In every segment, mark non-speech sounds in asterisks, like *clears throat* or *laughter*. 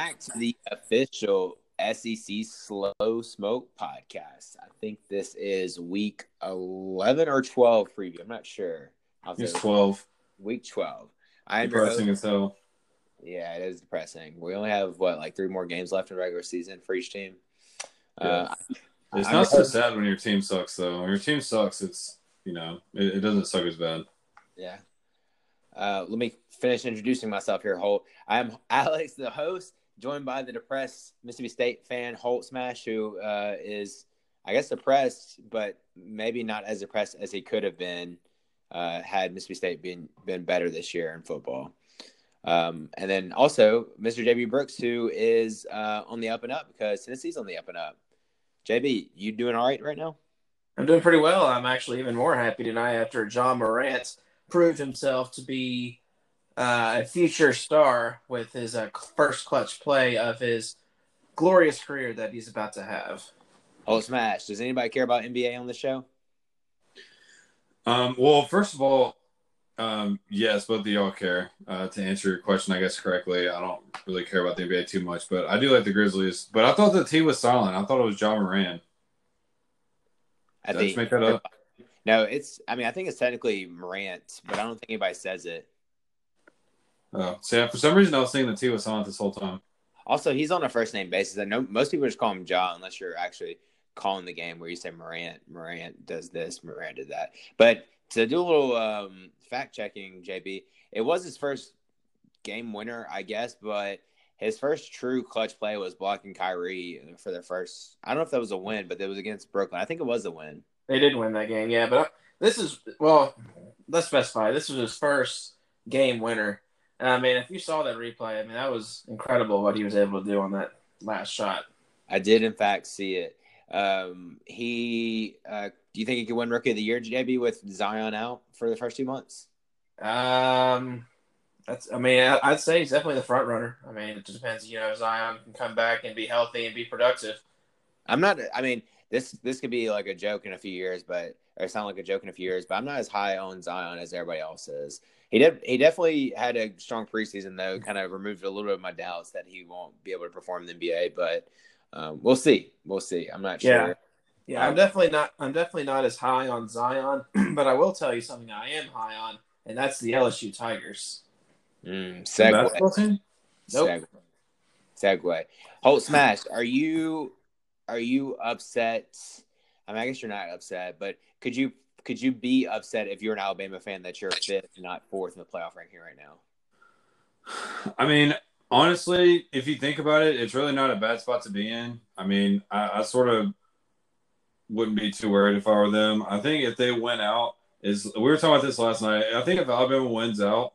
Back to the official SEC Slow Smoke podcast. I think this is week 11 or 12 preview. I'm not sure. I'll It's say 12. Week 12. I am Depressing as hell. Yeah, it is depressing. We only have, what, like three more games left in regular season for each team? Uh, It's I'm not so sad when your team sucks, though. When your team sucks, it's, you know, it, it doesn't suck as bad. Yeah. Uh, let me finish introducing myself here, Holt. I'm *laughs* Alex, the host, joined by the depressed Mississippi State fan, Holt Smash, who uh, is, I guess, depressed, but maybe not as depressed as he could have been uh, had Mississippi State been been better this year in football. Um, and then also Mr. JB Brooks, who is uh, on the up and up because Tennessee's on the up and up. JB, you doing all right right now? I'm doing pretty well. I'm actually even more happy tonight after Ja Morant proved himself to be uh, a future star with his uh, first clutch play of his glorious career that he's about to have. Holt Smash. Does anybody care about NBA on the show? Um, well, first of all, um, yes, both of y'all care. Uh, to answer your question, I guess correctly, I don't really care about the NBA too much, but I do like the Grizzlies. But I thought the T was silent. I thought it was Ja Moran. I Did I just make that up? No, it's. I mean, I think it's technically Morant, but I don't think anybody says it. Oh, so yeah, for some reason, I was thinking the T was silent this whole time. Also, he's on a first name basis. I know most people just call him Ja, unless you're actually calling the game where you say Morant. Morant does this. Morant did that. But to do a little um, fact checking, JB, it was his first game winner, I guess, but his first true clutch play was blocking Kyrie for their first. I don't know if that was a win, but it was against Brooklyn. I think it was a win. They did win that game, yeah. But uh, this is well, let's specify. This was his first game winner. And I mean, if you saw that replay, I mean, that was incredible what he was able to do on that last shot. I did, in fact, see it. Um, he, uh, do you think he could win Rookie of the Year, JB, with Zion out for the first two months? Um, that's. I mean, I- I'd say he's definitely the front runner. I mean, it just depends. You know, Zion can come back and be healthy and be productive. I'm not. I mean, this this could be like a joke in a few years, but or sound like a joke in a few years. But I'm not as high on Zion as everybody else is. He did. He definitely had a strong preseason, though. Kind of removed a little bit of my doubts that he won't be able to perform in the NBA. But um, we'll see. We'll see. I'm not sure. Yeah. Yeah, I'm definitely not. I'm definitely not as high on Zion, *clears throat* but I will tell you something I am high on, and that's the LSU Tigers. Mm, segue. Nope. Segue. Segue. Holt Smash, are you are you upset? I mean, I guess you're not upset, but could you could you be upset if you're an Alabama fan that you're fifth, not fourth in the playoff ranking right now? I mean, honestly, if you think about it, it's really not a bad spot to be in. I mean, I, I sort of wouldn't be too worried if I were them. I think if they went out, is we were talking about this last night. I think if Alabama wins out,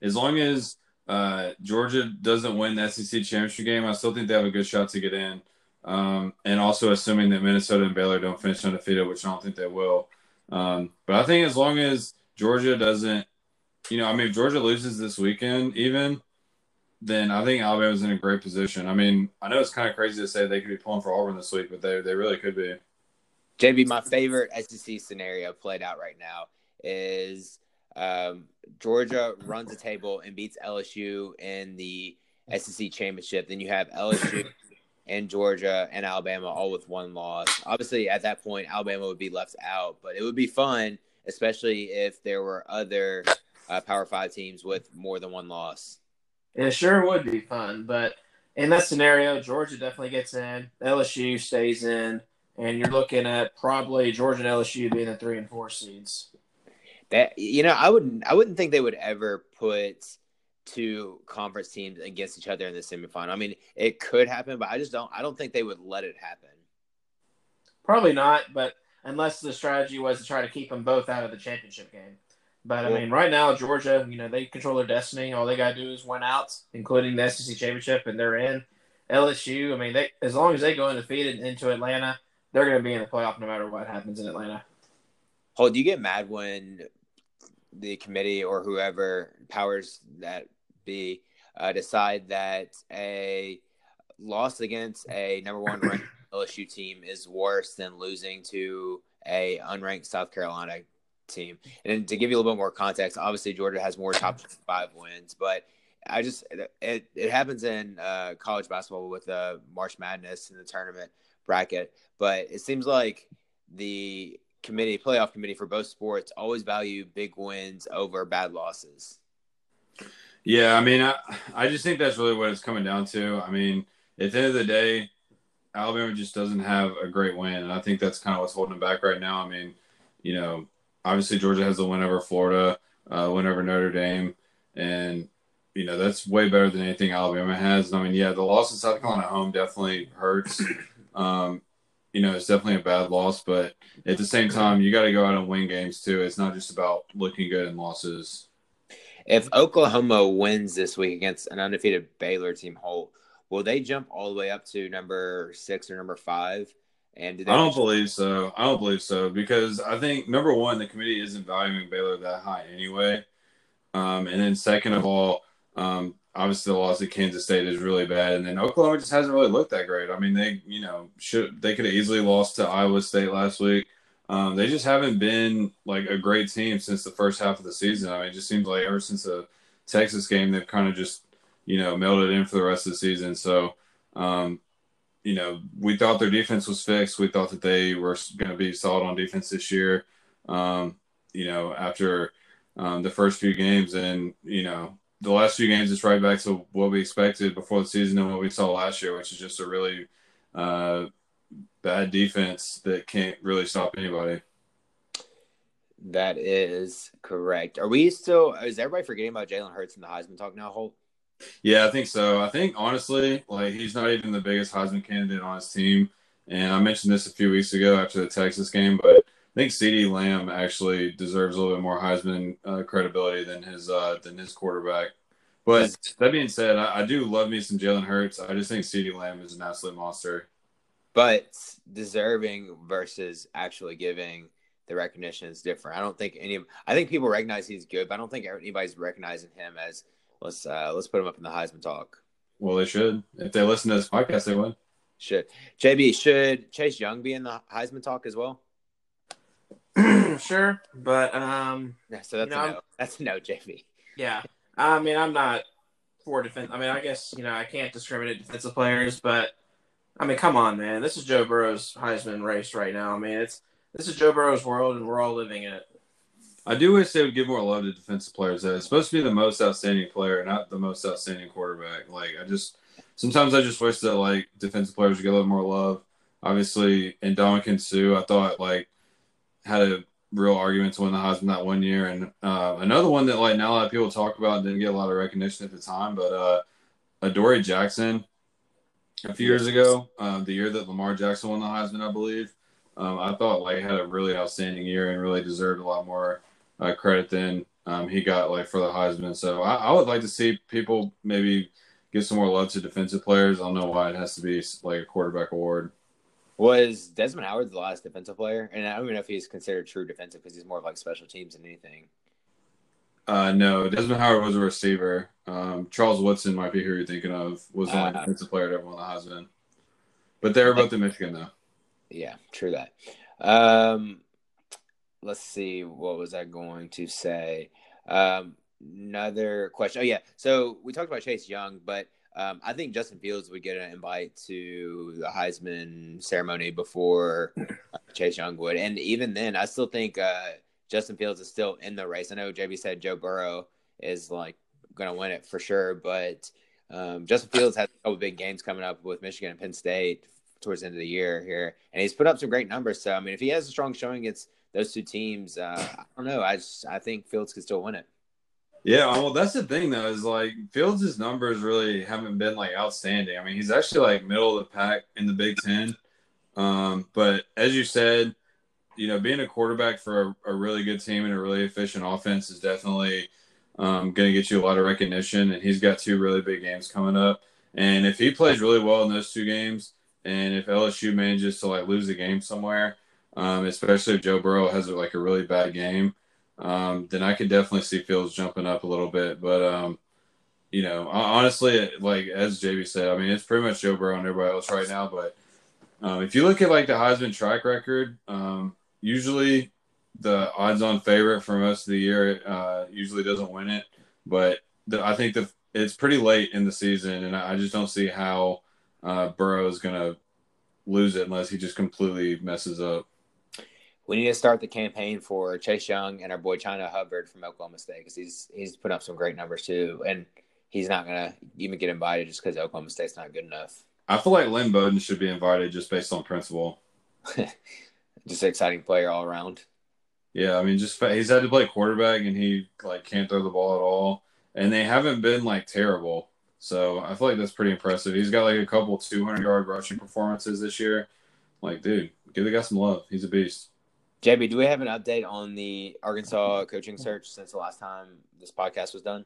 as long as uh, Georgia doesn't win the SEC championship game, I still think they have a good shot to get in. Um, and also assuming that Minnesota and Baylor don't finish undefeated, which I don't think they will. Um, but I think as long as Georgia doesn't, you know, I mean, if Georgia loses this weekend, even, then I think Alabama's in a great position. I mean, I know it's kind of crazy to say they could be pulling for Auburn this week, but they they really could be. JB, my favorite SEC scenario played out right now is um, Georgia runs the table and beats LSU in the SEC championship. Then you have LSU and Georgia and Alabama all with one loss. Obviously, at that point, Alabama would be left out, but it would be fun, especially if there were other uh, Power Five teams with more than one loss. It sure would be fun, but in that scenario, Georgia definitely gets in. LSU stays in, and you're looking at probably Georgia and LSU being the three and four seeds. That you know, I wouldn't I wouldn't think they would ever put two conference teams against each other in the semifinal. I mean, it could happen, but I just don't I don't think they would let it happen. Probably not, but unless the strategy was to try to keep them both out of the championship game. But I mean, right now Georgia, you know, they control their destiny. All they gotta do is win out, including the SEC championship, and they're in. LSU, I mean, they as long as they go undefeated into Atlanta, they're gonna be in the playoff no matter what happens in Atlanta. Holt, do you get mad when the committee or whoever powers that be uh, decide that a loss against a number one ranked *coughs* LSU team is worse than losing to a unranked South Carolina team. And to give you a little bit more context, obviously Georgia has more top five wins, but I just it it happens in uh, college basketball with uh, March Madness in the tournament bracket, but it seems like the committee, playoff committee for both sports, always value big wins over bad losses. Yeah, I mean, I, I just think that's really what it's coming down to. I mean, at the end of the day, Alabama just doesn't have a great win, and I think that's kind of what's holding them back right now. I mean, you know, obviously Georgia has the win over Florida, uh, win over Notre Dame, and you know that's way better than anything Alabama has. I mean, yeah, the loss in South Carolina home definitely hurts. *clears throat* Um, you know, it's definitely a bad loss, but at the same time, you got to go out and win games too. It's not just about looking good in losses. If Oklahoma wins this week against an undefeated Baylor team, Holt, will they jump all the way up to number six or number five? And I don't believe so. I don't believe so because I think number one, the committee isn't valuing Baylor that high anyway. Um, and then second of all, um, obviously the loss at Kansas State is really bad, and then Oklahoma just hasn't really looked that great. I mean, they you know should they could have easily lost to Iowa State last week. Um, they just haven't been like a great team since the first half of the season. I mean, it just seems like ever since the Texas game, they've kind of just you know melted in for the rest of the season. So um, you know, we thought their defense was fixed. We thought that they were going to be solid on defense this year. Um, you know, after um, the first few games, and you know, the last few games, it's right back to what we expected before the season and what we saw last year, which is just a really uh, bad defense that can't really stop anybody. That is correct. Are we still? Is everybody forgetting about Jalen Hurts and the Heisman talk now? Holt. Yeah, I think so. I think honestly, like he's not even the biggest Heisman candidate on his team. And I mentioned this a few weeks ago after the Texas game, but I think CeeDee Lamb actually deserves a little bit more Heisman uh, credibility than his uh, than his quarterback. But that being said, I, I do love me some Jalen Hurts. I just think CeeDee Lamb is an absolute monster. But deserving versus actually giving the recognition is different. I don't think any. Of, I think people recognize he's good, but I don't think anybody's recognizing him as let's uh, let's put him up in the Heisman talk. Well, they should. If they listen to this podcast, they would. Should JB should Chase Young be in the Heisman talk as well? *clears throat* sure, but um, yeah, so that's you know, a no. That's a no, JB. Yeah, I mean, I'm not for defense. I mean, I guess you know I can't discriminate defensive players, but I mean, come on, man. This is Joe Burrow's Heisman race right now. I mean, it's this is Joe Burrow's world, and we're all living in it. I do wish they would give more love to defensive players. It's supposed to be the most outstanding player, not the most outstanding quarterback. Like I just sometimes I just wish that like defensive players would get a little more love. Obviously, in Ndamukong Suh, I thought like had a real argument to win the Heisman that one year, and uh, another one that like not a lot of people talk about didn't get a lot of recognition at the time, but uh, Adoree Jackson a few years ago, um, the year that Lamar Jackson won the Heisman, I believe. Um, I thought like had a really outstanding year and really deserved a lot more uh, credit than um, he got like for the Heisman. So I, I, would like to see people maybe give some more love to defensive players. I don't know why it has to be like a quarterback award. Was Desmond Howard the last defensive player? And I don't even know if he's considered true defensive because he's more of like special teams than anything. Uh, no, Desmond Howard was a receiver. Um, Charles Woodson might be who you're thinking of. Was the uh, only defensive player to ever won the Heisman. But they were both in Michigan, though. Yeah, true that. Um, let's see, what was I going to say? Um, another question. Oh yeah, so we talked about Chase Young, but um, I think Justin Fields would get an invite to the Heisman ceremony before Chase Young would, and even then, I still think uh, Justin Fields is still in the race. I know JB said Joe Burrow is like going to win it for sure, but um, Justin Fields has a couple big games coming up with Michigan and Penn State towards the end of the year here, and he's put up some great numbers. So I mean, if he has a strong showing against those two teams, uh, I don't know. I just I think Fields could still win it. Yeah, well, that's the thing though is like Fields' numbers really haven't been like outstanding. I mean, he's actually like middle of the pack in the Big Ten. Um, but as you said, you know, being a quarterback for a, a really good team and a really efficient offense is definitely um, going to get you a lot of recognition. And he's got two really big games coming up. And if he plays really well in those two games, and if LSU manages to like lose a game somewhere, um, especially if Joe Burrow has like a really bad game, um, then I could definitely see Fields jumping up a little bit. But um, you know, honestly, like as JB said, I mean, it's pretty much Joe Burrow and everybody else right now. But um, if you look at like the Heisman track record, um, usually the odds-on favorite for most of the year uh, usually doesn't win it. But the, I think the it's pretty late in the season, and I just don't see how uh, Burrow is going to lose it unless he just completely messes up. We need to start the campaign for Chase Young and our boy Chuba Hubbard from Oklahoma State because he's he's put up some great numbers too, and he's not going to even get invited just because Oklahoma State's not good enough. I feel like Lynn Bowden should be invited just based on principle. *laughs* just an exciting player all around. Yeah, I mean, just he's had to play quarterback and he like can't throw the ball at all, and they haven't been like terrible. So I feel like that's pretty impressive. He's got like a couple 200 yard rushing performances this year. Like, dude, give the guy some love. He's a beast. JB, do we have an update on the Arkansas coaching search since the last time this podcast was done?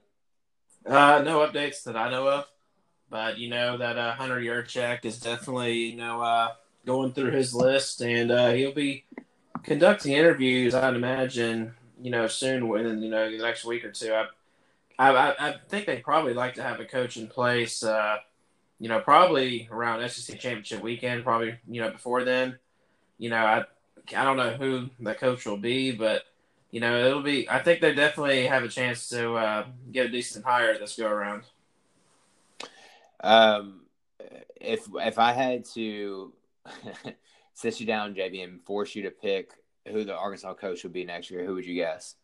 Uh, no updates that I know of, but you know that uh, Hunter Yurachek is definitely you know uh, going through his list, and uh, he'll be conducting interviews. I'd imagine you know soon within you know the next week or two. I, I, I think they probably like to have a coach in place. Uh, you know, probably around SEC championship weekend. Probably you know before then. You know, I I don't know who the coach will be, but you know it'll be. I think they definitely have a chance to uh, get a decent hire this go around. Um, if if I had to *laughs* sit you down, JB, and force you to pick who the Arkansas coach would be next year, who would you guess?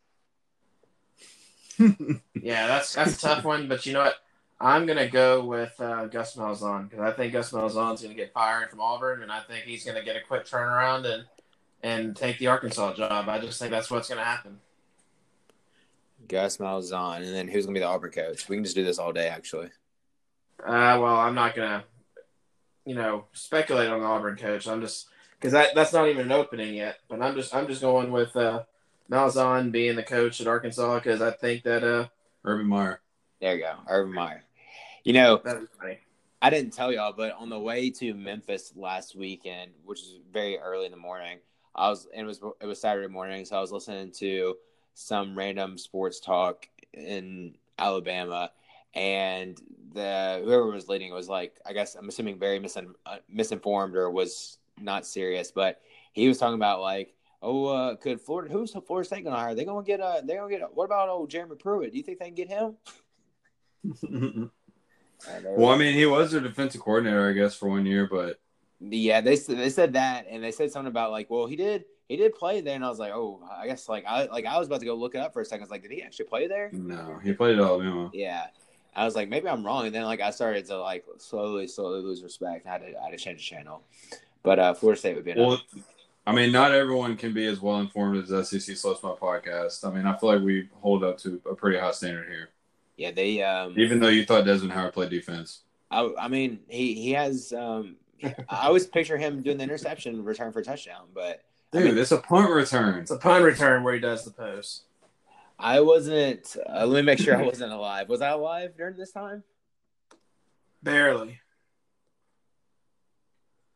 *laughs* yeah, that's that's a tough one, but you know what? I'm gonna go with uh, Gus Malzahn because I think Gus Malzahn's gonna get fired from Auburn, and I think he's gonna get a quick turnaround and and take the Arkansas job. I just think that's what's gonna happen. Gus Malzahn, and then who's gonna be the Auburn coach? We can just do this all day, actually. Uh, well, I'm not gonna, you know, speculate on the Auburn coach. I'm just because that that's not even an opening yet. But I'm just I'm just going with uh, Malzahn being the coach at Arkansas because I think that uh, Urban Meyer. There you go, Urban Meyer. You know, I didn't tell y'all, but on the way to Memphis last weekend, which is very early in the morning, I was and it was it was Saturday morning, so I was listening to some random sports talk in Alabama, and the whoever was leading was like, I guess I'm assuming very misin, uh, misinformed or was not serious, but he was talking about like, oh, uh, could Florida? Who's Florida State going to hire? They going to get a. they going to get. a, What about old Jeremy Pruitt? Do you think they can get him? *laughs* well, I mean, he was their defensive coordinator, I guess, for one year, but yeah, they they said that, and they said something about like, well, he did he did play there, and I was like, oh, I guess like I like I was about to go look it up for a second. I was like, did he actually play there? No, he played at Alabama. Yeah, I was like, maybe I'm wrong, and then like I started to like slowly, slowly lose respect. I had to I had to change the channel, but uh, Florida State would be enough. well. I mean, not everyone can be as well informed as SEC Slow Smoke podcast. I mean, I feel like we hold up to a pretty high standard here. Yeah, they. Um, Even though you thought Desmond Howard played defense. I, I mean, he he has. Um, I always picture him doing the interception return for a touchdown, but dude, I mean, it's a punt return. It's a punt return where he does the post. I wasn't. Uh, let me make sure I wasn't alive. Was I alive during this time? Barely.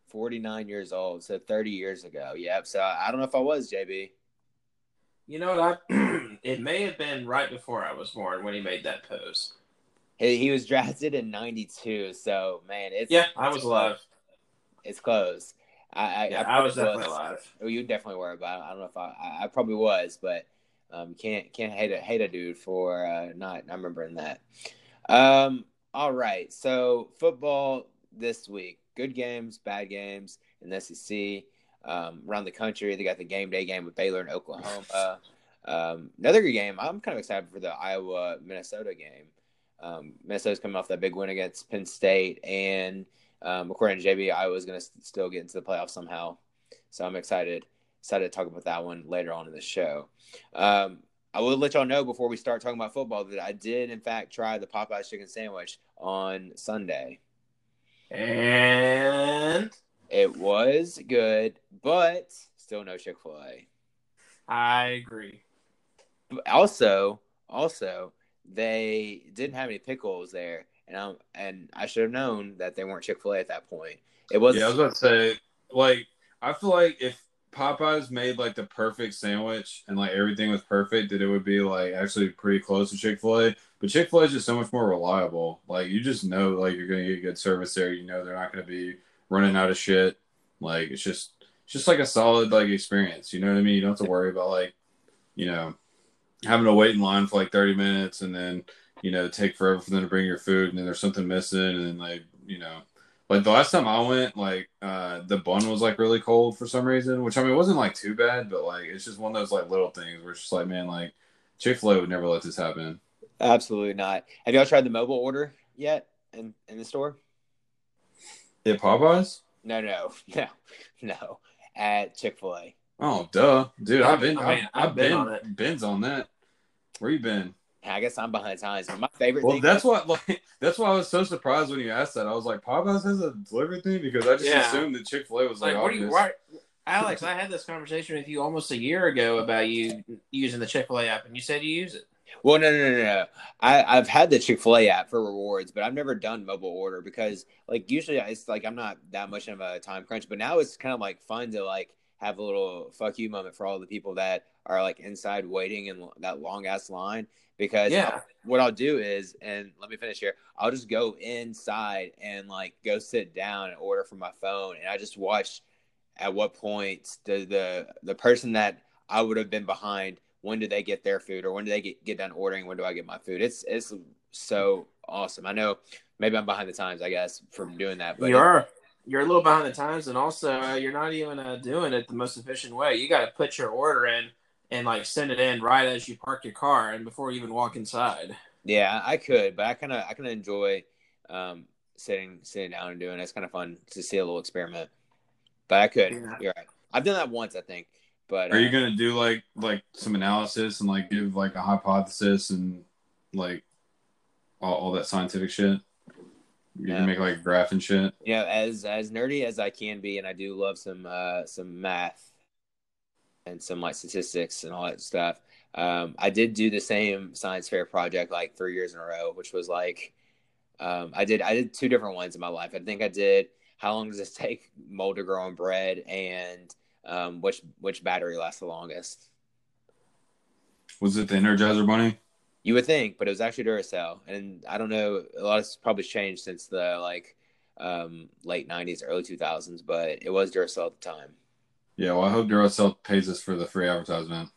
49 years old, so 30 years ago. Yep. So I don't know if I was JB. You know what? I *clears throat* it may have been right before I was born when he made that post. He, he was drafted in '92, so man, it's yeah, I was alive. It's close. I I, yeah, I, I was definitely was. alive. Oh, you definitely were, but I don't know if I I, I probably was, but um, can't can't hate a hate a dude for uh, not not remembering that. Um, all right, so football this week good games, bad games in the SEC. Um, around the country, they got the game day game with Baylor and Oklahoma. Um, another good game. I'm kind of excited for the Iowa Minnesota game. Um, Minnesota's coming off that big win against Penn State, and um, according to JB, Iowa's going to still get into the playoffs somehow. So I'm excited excited to talk about that one later on in the show. Um, I will let y'all know before we start talking about football that I did, in fact, try the Popeyes chicken sandwich on Sunday. And it was good, but still no Chick fil A. I agree. Also, also, they didn't have any pickles there, and I and I should have known that they weren't Chick Fil A at that point. It was. Yeah, I was about to say, like, I feel like if Popeyes made like the perfect sandwich and like everything was perfect, that it would be like actually pretty close to Chick Fil A. But Chick Fil A is just so much more reliable. Like you just know, like you're gonna get good service there. You know they're not gonna be running out of shit. Like it's just, it's just like a solid like experience. You know what I mean? You don't have to worry about like, you know, having to wait in line for like 30 minutes and then you know take forever for them to bring your food and then there's something missing and then like you know like the last time I went, like uh, the bun was like really cold for some reason, which I mean it wasn't like too bad, but like it's just one of those like little things where it's just like man, like Chick Fil A would never let this happen. Absolutely not. Have y'all tried the mobile order yet in in the store? Yeah, Popeyes. No, no, no, *laughs* no. At Chick Fil A. Oh, duh, dude! I've been, I mean, I've, I've been been, on it. Ben's on that. Where you been? I guess I'm behind times. But my favorite Well, thing. that's what like *laughs* that's why I was so surprised when you asked that. I was like, Popeyes has a delivery thing because I just Yeah. assumed that Chick Fil A was like, Like, what do you? obvious. Why, Alex, I had this conversation with you almost a year ago about you using the Chick Fil A app, and you said you use it. Well, no, no, no, no. I, I've had the Chick Fil A app for rewards, but I've never done mobile order because, like, usually it's like I'm not that much of a time crunch. But now it's kind of like fun to like have a little fuck you moment for all the people that are like inside waiting in that long ass line. Because Yeah. what I'll do is, and let me finish here. I'll just go inside and like go sit down and order from my phone, and I just watch at what point the the the person that I would have been behind when do they get their food or when do they get, get done ordering when do i get my food it's it's so awesome i know maybe i'm behind the times i guess from doing that but you are. You're a little behind the times, and also uh, you're not even uh, doing it the most efficient way. You got to put your order in and like send it in right as you park your car and before you even walk inside. yeah i could but i kind of i kind of enjoy um sitting sitting down and doing it. it's kind of fun to see a little experiment but i could Yeah. you're right i've done that once i think but Are you uh, gonna do like like some analysis and like give like a hypothesis and like all, all that scientific shit? You Yeah. can make like graph and shit. Yeah, as as nerdy as i can be and i do love some uh some math and some like statistics and all that stuff um i did do the same science fair project like three years in a row which was like um i did i did two different ones in my life i think i did how long does it take mold to grow on bread and um which which battery lasts the longest Was it the Energizer Bunny? You would think but it was actually duracell and i don't know a lot has probably changed since the like um late 90s early 2000s but it was duracell at the time Yeah, well, I hope Duracell pays us for the free advertisement.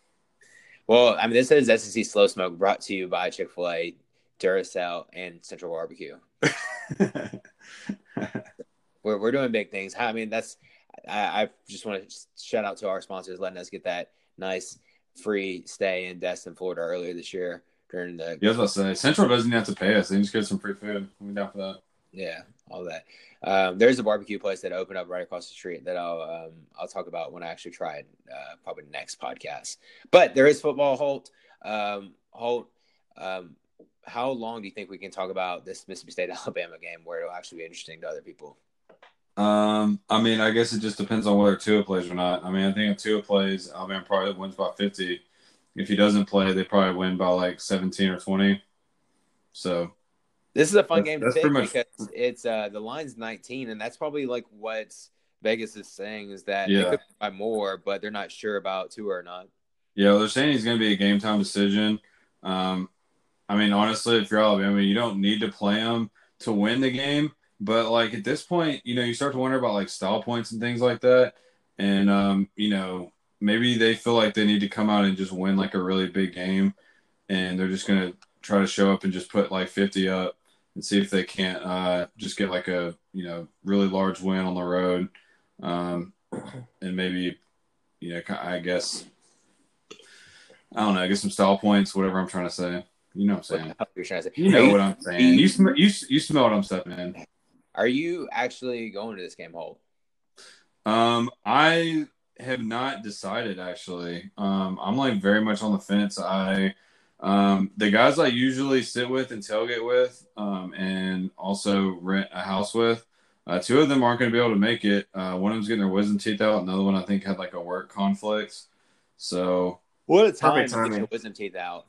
Well, I mean, this is SEC Slow Smoke brought to you by Chick fil A, Duracell, and Central Barbecue. *laughs* We're, we're doing big things. I mean, that's, I, I just want to shout out to our sponsors letting us get that nice free stay in Destin, Florida earlier this year during the, yeah, I was about to say Central doesn't have to pay us; they just get some free food. I'm down for that. yeah, all that. Um, there's a barbecue place that opened up right across the street that I'll um, I'll talk about when I actually try it, uh, probably next podcast. But there is football. Holt, um, Holt, um, how long do you think we can talk about this Mississippi State *laughs* Alabama game where it'll actually be interesting to other people? Um, I mean, I guess it just depends on whether Tua plays or not. I mean, I think if Tua plays, Alabama probably wins by 50. If he doesn't play, they probably win by like 17 or 20. So This is a fun That's- game to that's pick pretty much- because it's uh, the line's 19, and that's probably like what Vegas is saying is that they Yeah. could buy more, but they're not sure about Tua or not. Yeah, they're saying he's going to be a game time decision. Um, I mean, honestly, if you're Alabama, you don't need to play him to win the game. But like at this point, you know, you start to wonder about like style points and things like that. And um, you know, maybe they feel like they need to come out and just win like a really big game, and they're just going to try to show up and just put like 50 up and see if they can't uh, just get like a you know really large win on the road, um, and maybe you know I guess I don't know, get some style points, whatever I'm trying to say. You know what I'm saying? What you're trying to say. You know what I'm saying. You sm- you you smell what I'm stepping in. Are you actually going to this game, Holt? Um, I have not decided actually. Um, I'm like very much on the fence. I um the guys I usually sit with and tailgate with, um, and also rent a house with. Uh, two of them aren't going to be able to make it. Uh, one of them's getting their wisdom teeth out. Another one I think had like a work conflict. So What a time Perfect to get timing. your wisdom teeth out.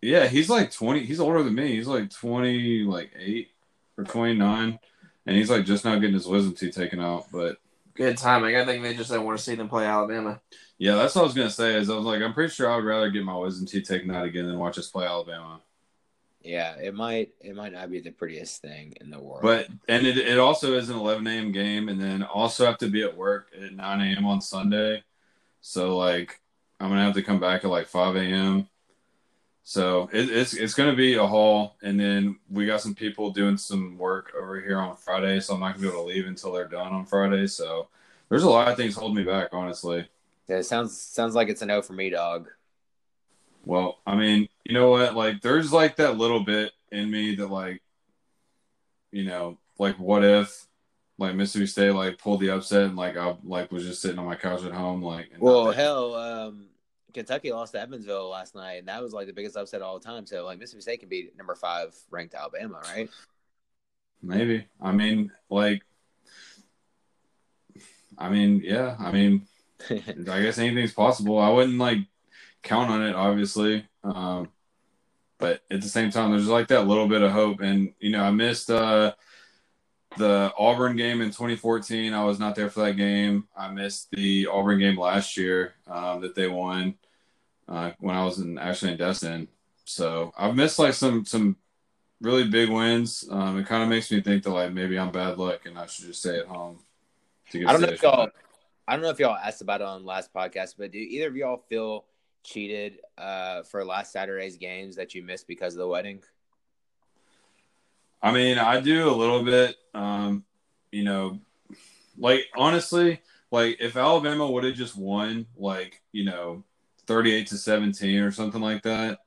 yeah, he's like 20. He's older than me. He's like 20, like eight or 29, and he's like just now getting his wisdom teeth taken out. But Good timing. I think they just don't want to see them play Alabama. Yeah, that's what I was gonna say. Is I was like, I'm pretty sure I would rather get my wisdom teeth taken out again than watch us play Alabama. Yeah, it might it might not be the prettiest thing in the world. But and it, it also is an 11 a.m. game, and then also have to be at work at 9 a.m. on Sunday. So like, I'm gonna have to come back at like 5 a.m. So it, it's it's gonna be a haul, and then we got some people doing some work over here on Friday, so I'm not gonna be able to leave until they're done on Friday. So there's a lot of things holding me back, honestly. Yeah, it sounds sounds like it's a no for me, dog. Well, I mean, you know what? Like, there's like that little bit in me that, like, you know, like, what if, like, Mississippi State like pulled the upset and like I like was just sitting on my couch at home, like, and Well, hell, um, Kentucky lost to Evansville last night, and that was like the biggest upset of all time. So, like, Mississippi State can beat number five ranked Alabama, right? maybe. I mean, like, I mean, yeah. I mean, *laughs* I guess anything's possible. I wouldn't like count on it, obviously. Um, but at the same time, there's like that little bit of hope. And, you know, I missed uh, the Auburn game in 2014. I was not there for that game. I missed the Auburn game last year um, that they won uh, when I was in actually in Destin. So I've missed like some some really big wins. Um, it kind of makes me think that like maybe I'm bad luck and I should just stay at home. To get I don't know if y'all, I don't know if y'all asked about it on last podcast, but do either of y'all feel cheated uh, for last Saturday's games that you missed because of the wedding? I mean, I do a little bit. Um, you know, like honestly, like if Alabama would have just won, like you know, thirty-eight to seventeen or something like that,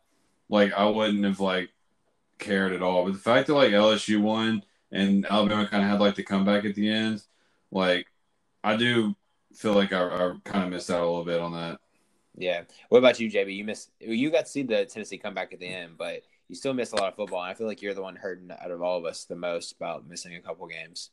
like I wouldn't have like cared at all. But the fact that like LSU won and Alabama kind of had like the comeback at the end, like I do feel like I, I kind of missed out a little bit on that. Yeah. What about you, JB? You missed. You got to see the Tennessee comeback at the end, but you still miss a lot of football. And I feel like you're the one hurting out of all of us the most about missing a couple games.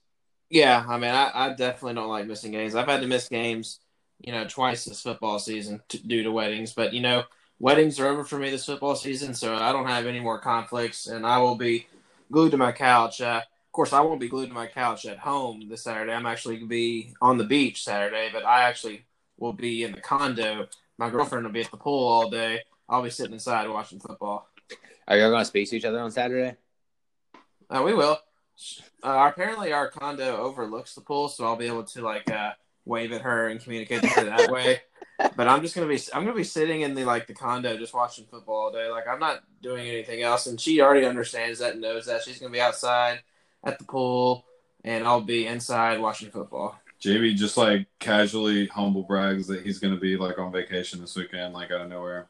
Yeah, I mean, I, I definitely don't like missing games. I've had to miss games, you know, twice this football season to, due to weddings. But you know, weddings are over for me this football season, so I don't have any more conflicts, and I will be glued to my couch. Uh, of course, I won't be glued to my couch at home this Saturday. I'm actually going to be on the beach Saturday, but I actually will be in the condo. My girlfriend will be at the pool all day. I'll be sitting inside watching football. Are y'all going to speak to each other on Saturday? Uh, we will. Uh, apparently, our condo overlooks the pool, so I'll be able to like uh, wave at her and communicate with her that *laughs* way. But I'm just gonna be I'm gonna be sitting in the like the condo just watching football all day. Like I'm not doing anything else, and she already understands that and knows that she's gonna be outside at the pool, and I'll be inside watching football. JB just like casually humble brags that he's going to be like on vacation this weekend, like out of nowhere.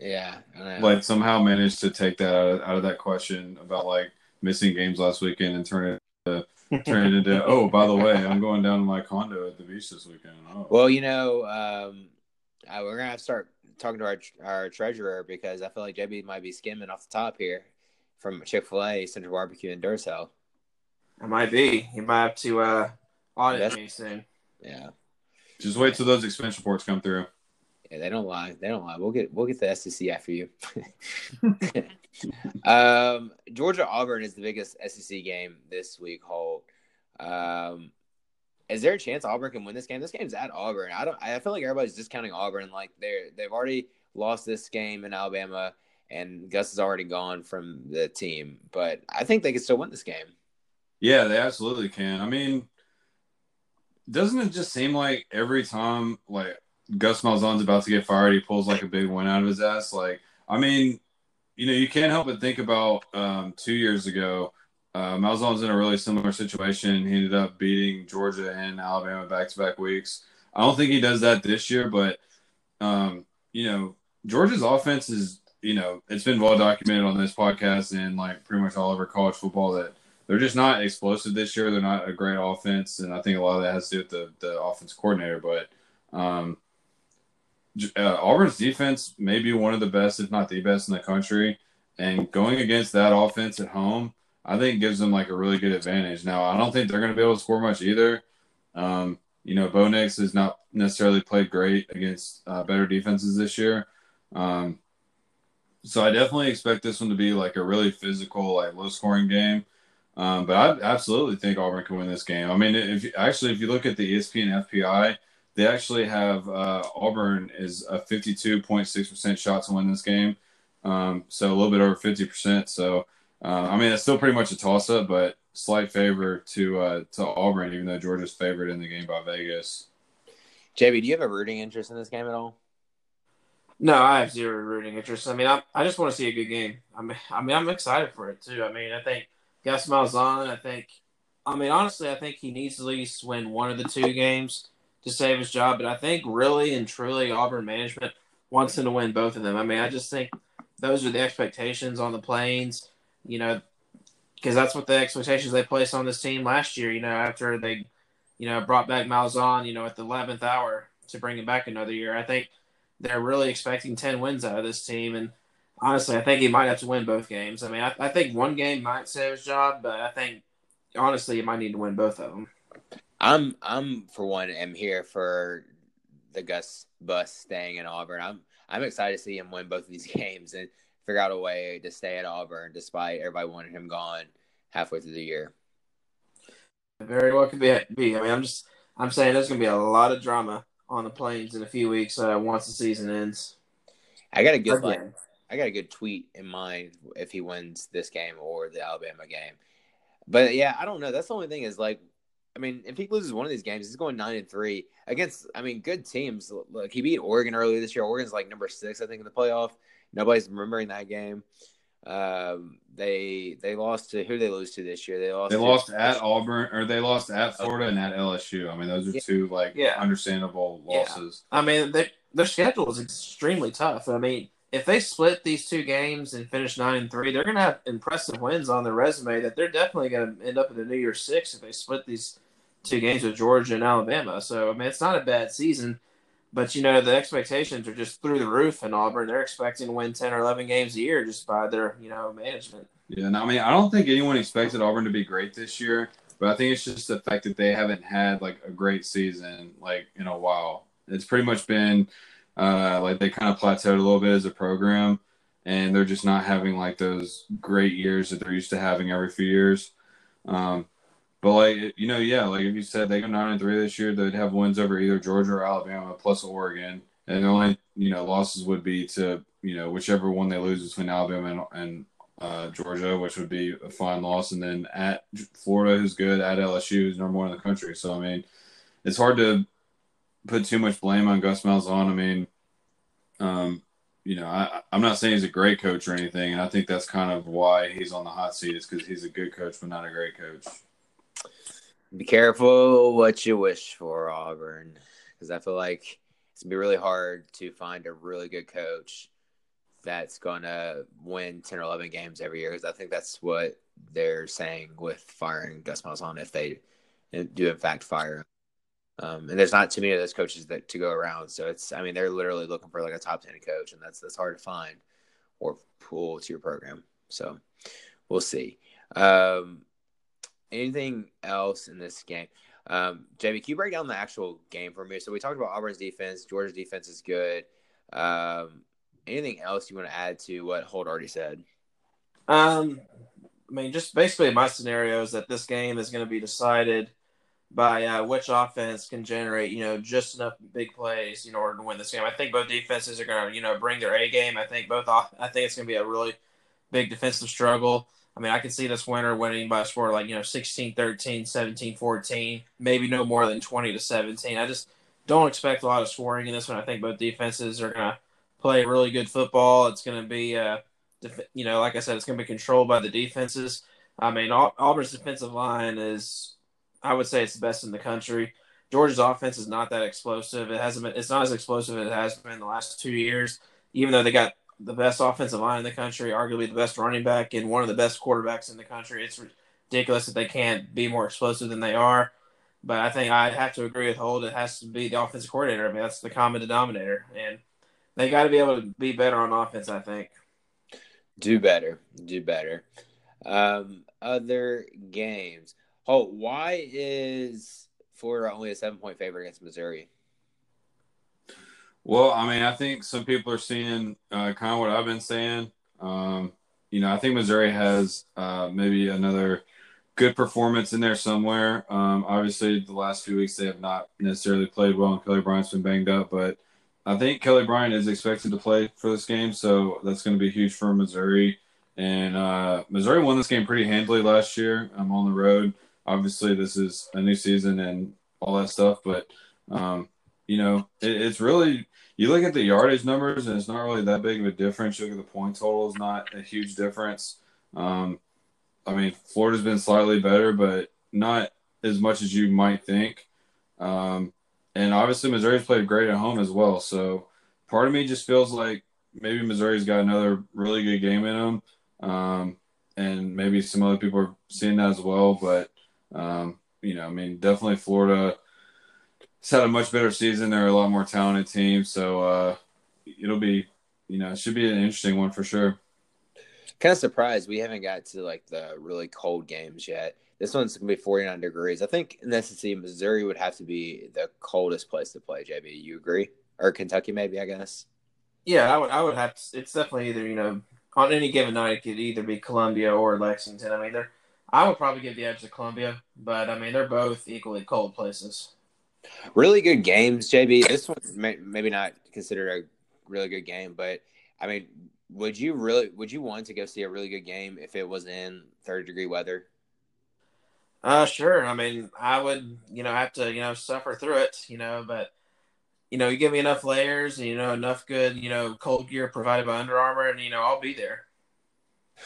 Yeah. I. Like somehow managed to take that out of, out of that question about like missing games last weekend and turn it to, *laughs* turn it into oh by the way I'm going down to my condo at the beach this weekend. Oh. Well, you know, um, uh, we're gonna have to start talking to our our treasurer because I feel like JB might be skimming off the top here from Chick Fil A, Central Barbecue, and Duracell. I might be. You might have to uh, audit That's- me soon. Yeah, Just wait till those expense reports come through. Yeah, they don't lie. They don't lie. We'll get we'll get the SEC after you. *laughs* um, Georgia Auburn is the biggest SEC game this week. Holt. Um, is there a chance Auburn can win this game? This game's at Auburn. I don't. I feel like everybody's discounting Auburn. Like they're they've already lost this game in Alabama, and Gus is already gone from the team. But I think they can still win this game. Yeah, they absolutely can. I mean, doesn't it just seem like every time like Gus Malzahn's about to get fired, he pulls like a big win out of his ass? Like, I mean, you know, you can't help but think about um, two years ago. Uh, Malzahn's in a really similar situation. He ended up beating Georgia and Alabama back to back weeks. I don't think he does that this year, but um, you know, Georgia's offense is, you know, it's been well documented on this podcast and like pretty much all over college football that they're just not explosive this year. They're not a great offense, and I think a lot of that has to do with the the offense coordinator. But um, uh, Auburn's defense may be one of the best, if not the best, in the country. And going against that offense at home, I think gives them like a really good advantage. Now, I don't think they're going to be able to score much either. Um, you know, Bo Nix has not necessarily played great against uh, better defenses this year. Um, so I definitely expect this one to be like a really physical, like low scoring game. Um, but I absolutely think Auburn can win this game. I mean, if actually if you look at the ESPN FPI, they actually have uh, Auburn is a 52.6% shot to win this game. Um, so a little bit over 50%. So, uh, I mean, it's still pretty much a toss up, but slight favor to uh, to Auburn, even though Georgia's favored in the game by Vegas. JB, do you have a rooting interest in this game at all? No, I have zero rooting interest. I mean, I, I just want to see a good game. I mean, I mean, I'm excited for it too. I mean, I think Gus Malzahn. I think, I mean, honestly, I think he needs to at least win one of the two games to save his job. But I think really and truly Auburn management wants him to win both of them. I mean, I just think those are the expectations on the plains, you know, because that's what the expectations they placed on this team last year, you know, after they, you know, brought back Malzahn, you know, at the 11th hour to bring him back another year. I think they're really expecting 10 wins out of this team. And honestly, I think he might have to win both games. I mean, I, I think one game might save his job, but I think honestly, he might need to win both of them. I'm I'm for one am here for the Gus bus staying in Auburn. I'm I'm excited to see him win both of these *laughs* games and figure out a way to stay at Auburn despite everybody wanting him gone halfway through the year. Very well could be. I mean, I'm just I'm saying there's going to be a lot of drama on the plains in a few weeks uh, once the season ends. I got a good like, I got a good tweet in mind if he wins this game or the Alabama game. But yeah, I don't know. That's the only thing is like I mean, if he loses one of these games, he's going nine and three against. I mean, good teams. Look, he beat Oregon earlier this year. Oregon's like number six, I think, in the playoff. Nobody's remembering that game. Um, they they lost to who they lose to this year? They lost. They lost at Auburn, or they lost at Florida and at LSU. I mean, those are yeah. two like yeah. understandable losses. Yeah. I mean, their schedule is extremely tough. I mean, if they split these two games and finish nine and three, they're going to have impressive wins on their resume. That they're definitely going to end up in the New Year's Six if they split these two games with Georgia and Alabama. So I mean, it's not a bad season, but you know the expectations are just through the roof in Auburn. They're expecting to win ten or eleven games a year just by their you know management. Yeah, and I mean, I don't think anyone expected Auburn to be great this year, but I think it's just the fact that they haven't had like a great season like in a while. It's pretty much been uh, like they kind of plateaued a little bit as a program, and they're just not having like those great years that they're used to having every few years. Um, but like you know, yeah, like if you said they go nine and three this year, they'd have wins over either Georgia or Alabama plus Oregon, and the only you know losses would be to you know whichever one they lose between Alabama and, and uh, Georgia, which would be a fine loss, and then at Florida, who's good, at LSU, who's number one in the country. So I mean, it's hard to put too much blame on Gus Malzahn. I mean, um, you know, I, I'm not saying he's a great coach or anything, and I think that's kind of why he's on the hot seat is because he's a good coach, but not a great coach. Be careful what you wish for, Auburn, because I feel like it's gonna be really hard to find a really good coach that's gonna win ten or eleven games every year. Because I think that's what they're saying with firing Gus Malzahn if they do in fact fire him. Um, and there's not too many of those coaches that to go around. So it's, I mean, they're literally looking for like a top 10 coach, and that's, that's hard to find or pull to your program. So we'll see. Um, anything else in this game? Um, JB, can you break down the actual game for me? So we talked about Auburn's defense. Georgia's defense is good. Um, anything else you want to add to what Holt already said? Um, I mean, just basically my scenario is that this game is going to be decided by uh, which offense can generate, you know, just enough big plays in order to win this game. I think both defenses are going to, you know, bring their A game. I think both. I think it's going to be a really big defensive struggle. I mean, I can see this winner winning by a score like, you know, 16 13, 17 14, maybe no more than 20 to 17. I just don't expect a lot of scoring in this one. I think both defenses are going to play really good football. It's going to be, uh, you know, like I said, it's going to be controlled by the defenses. I mean, Auburn's defensive line is I would say it's the best in the country. Georgia's offense is not that explosive. It hasn't been. It's not as explosive as it has been the last two years. even though they got the best offensive line in the country, arguably the best running back, and one of the best quarterbacks in the country, it's ridiculous that they can't be more explosive than they are. But I think I have to agree with Holt. It has to be the offensive coordinator. I mean, that's the common denominator, and they got to be able to be better on offense. I think. Do better. Do better. Um, other games. Holt, why is Florida only a seven point favorite against Missouri? Well, I mean, I think some people are seeing uh, kind of what I've been saying. Um, you know, I think Missouri has uh, maybe another good performance in there somewhere. Um, obviously, the last few weeks they have not necessarily played well, and Kelly Bryant's been banged up. But I think Kelly Bryant is expected to play for this game, so that's going to be huge for Missouri. And uh, Missouri won this game pretty handily last year. I'm on the road. Obviously, this is a new season and all that stuff, but um, you know, it, it's really you look at the yardage numbers and it's not really that big of a difference. You look at the point total is not a huge difference. Um, I mean, Florida's been slightly better, but not as much as you might think. Um, and obviously, Missouri's played great at home as well. So part of me just feels like maybe Missouri's got another really good game in them. Um, and maybe some other people are seeing that as well. But, um, you know, I mean, definitely Florida has had a much better season. They're a lot more talented team. So uh, it'll be, you know, it should be an interesting one for sure kind of surprised we haven't got to like the really cold games yet. This one's gonna be 49 degrees. I think in the SEC, Missouri would have to be the coldest place to play. JB, you agree? Or Kentucky, maybe? I guess. Yeah, I would. I would have. To, it's definitely either you know on any given night it could either be Columbia or Lexington. I mean, they're. I would probably give the edge to Columbia, but I mean they're both equally cold places. Really good games, JB. This one may, maybe not considered a really good game, but I mean would you really? Would you want to go see a really good game if it was in third degree weather? Uh, sure. I mean, I would, you know, have to, you know, suffer through it, you know, but, you know, you give me enough layers and, you know, enough good, you know, cold gear provided by Under Armour, and, you know, I'll be there.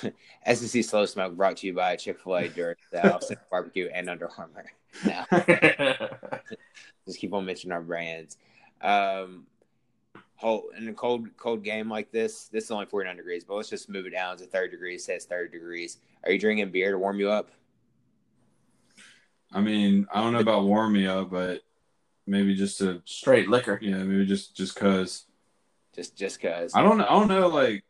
*laughs* SEC Slow Smoke brought to you by Chick fil A, Dirt, the *laughs* Barbecue, and Under Armour. *laughs* Now, just keep on mentioning our brands. Um, Holt in a cold cold game like this, this is only 49 degrees, but let's just move it down to 30 degrees, say it's 30 degrees. Are you drinking beer to warm you up? I mean, I don't know about warm me up, but maybe just a straight liquor. Yeah, maybe just just cause. Just just cause. I don't I don't know like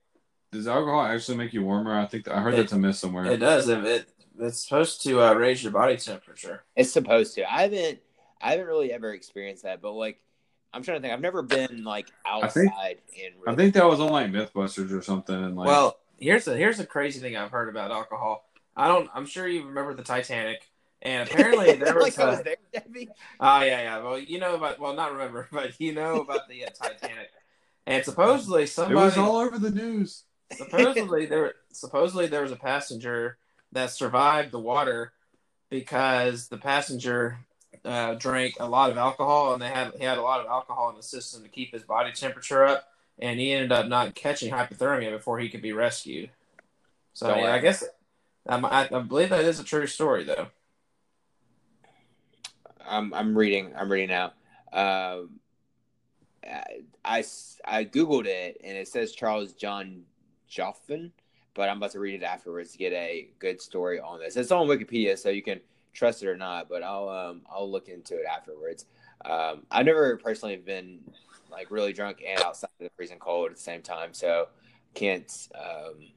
does alcohol actually make you warmer? I think I heard it, that's a myth somewhere. It does. It, it's supposed to uh, raise your body temperature. It's supposed to. I haven't I haven't really ever experienced that, but like I'm trying to think. I've never been like outside I think, in. Really I think that was on like MythBusters or something. And like, well, here's the here's the crazy thing I've heard about alcohol. I don't. I'm sure you remember the Titanic, and apparently *laughs* there was. like was there, Oh yeah, yeah. Well, you know about. Well, not remember, *laughs* but you know about the uh, Titanic, and supposedly somebody. It was all over the news. Supposedly there. Supposedly there was a passenger that survived the water because the passenger uh, drank a lot of alcohol, and they had he had a lot of alcohol in the system to keep his body temperature up, and he ended up not catching hypothermia before he could be rescued. So yeah, I guess um, I, I, believe that is a true story, though. I'm I'm reading I'm reading now. Um, I, I googled it and it says Charles John Joughin, but I'm about to read it afterwards to get a good story on this. It's on Wikipedia, so you can trust it or not, but I'll um, I'll look into it afterwards. Um, I've never personally been like really drunk and outside of the freezing cold at the same time, so can't um,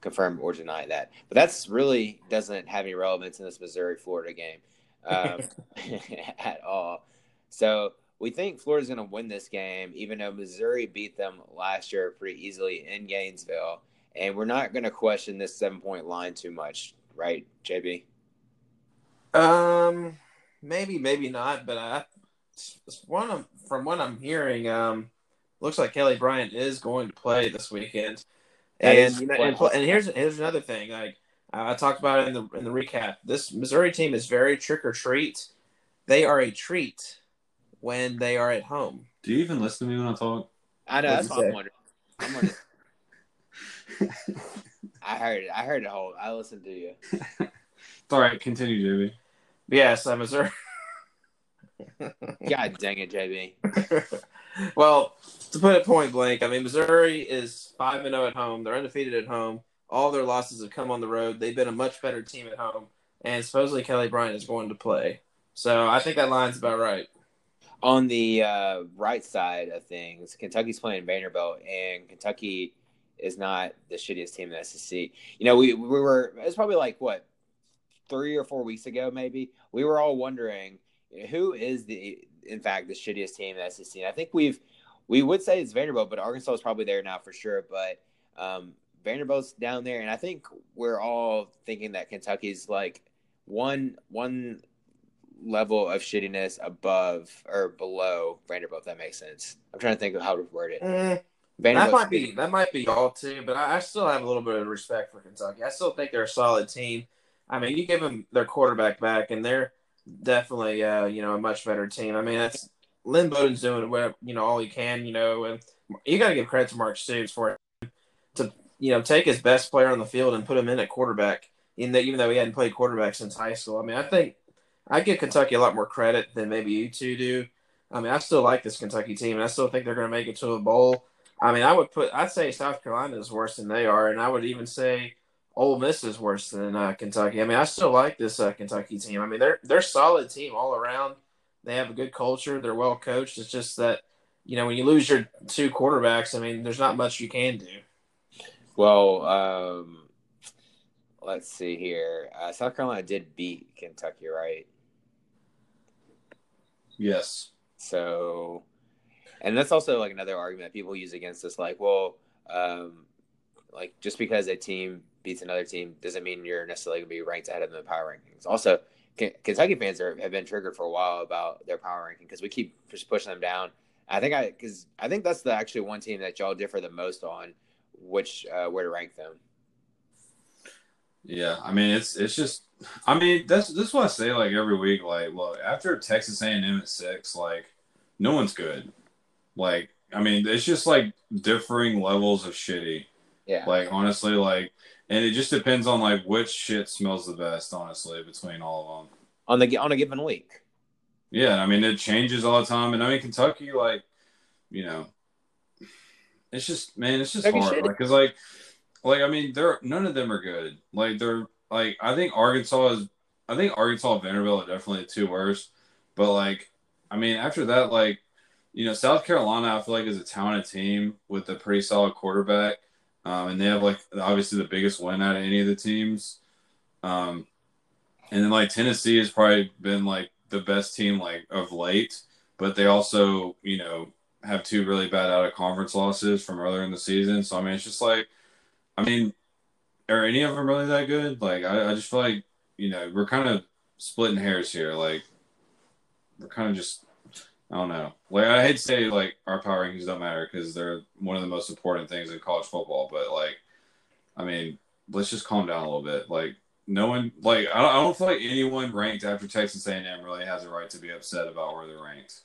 confirm or deny that. But that's really doesn't have any relevance in this Missouri Florida game um, *laughs* at all. So we think Florida's going to win this game, even though Missouri beat them last year pretty easily in Gainesville. And we're not going to question this seven point line too much, right, JB? Um, maybe, maybe not, but I, one of, from what I'm hearing, um, looks like Kelly Bryant is going to play this weekend. And, you know, and, and here's here's another thing. Like I talked about in the in the recap. This Missouri team is very trick or treat. They are a treat when they are at home. Do you even listen to me when I talk? I know. That's what I'm wondering. I'm wondering. *laughs* I heard it. I heard it Holt. I listened to you. it's All right, continue, Jimmy. Yes, Missouri. *laughs* God dang it, JB. *laughs* well, to put it point blank, I mean Missouri is five and zero at home. They're undefeated at home. All their losses have come on the road. They've been a much better team at home, and supposedly Kelly Bryant is going to play. So I think that line's about right. On the uh, right side of things, Kentucky's playing Vanderbilt, and Kentucky is not the shittiest team in the SEC. You know, we we were it was probably like what three or four weeks ago, maybe we were all wondering who is the in fact the shittiest team in the SEC. And I think we've we would say it's Vanderbilt, but Arkansas is probably there now for sure. But um, Vanderbilt's down there, and I think we're all thinking that Kentucky's like one one level of shittiness above or below Vanderbilt. If that makes sense. I'm trying to think of how to word it. Mm, that might be that might be all too, but I, I, still have a little bit of respect for Kentucky. I still think they're a solid team. I mean, you give them their quarterback back, and they're definitely uh, you know a much better team. I mean, that's Lynn Bowden's doing you know all he can, you know, and you got to give credit to Mark Stoops for it to you know take his best player on the field and put him in at quarterback. In that, even though he hadn't played quarterback since high school, I mean, I think I give Kentucky a lot more credit than maybe you two do. I mean, I still like this Kentucky team, and I still think they're going to make it to a bowl. I mean, I would put, I'd say South Carolina is worse than they are, and I would even say Ole Miss is worse than uh, Kentucky. I mean, I still like this uh, Kentucky team. I mean, they're they're solid team all around. They have a good culture. They're well coached. It's just that you know when you lose your two quarterbacks, I mean, there's not much you can do. Well, um, let's see here. Uh, South Carolina did beat Kentucky, right? Yes. So, and that's also like another argument that people use against us. Like, well, um, like just because a team beats another team doesn't mean you're necessarily going to be ranked ahead of them in the power rankings. Also, K- Kentucky fans are, have been triggered for a while about their power ranking because we keep just pushing them down. I think I because I think that's the actually one team that y'all differ the most on, which uh, where to rank them. Yeah, I mean it's it's just I mean that's that's what I say like every week. Like, look, after Texas A and M at six, like no one's good. Like, I mean, it's just like differing levels of shitty. Yeah. Like honestly, like, and it just depends on like which shit smells the best. Honestly, between all of them. On the on a given week. Yeah, I mean it changes all the time, and I mean Kentucky, like, you know, it's just man, it's just hard, like, cause like like I mean, they're none of them are good. Like they're like I think Arkansas is I think Arkansas and Vanderbilt are definitely the two worst. But like I mean, after that, like you know, South Carolina, I feel like is a talented team with a pretty solid quarterback, um, and they have like obviously the biggest win out of any of the teams. Um, and then like Tennessee has probably been like the best team like of late, but they also you know have two really bad out of conference losses from earlier in the season. So I mean, it's just like I mean, are any of them really that good? Like, I, I just feel like you know we're kind of splitting hairs here. Like, we're kind of just I don't know. Like, I hate to say like our power rankings don't matter because they're one of the most important things in college football. But like, I mean, let's just calm down a little bit. Like, no one like I don't, I don't feel like anyone ranked after Texas A&M really has a right to be upset about where they're ranked.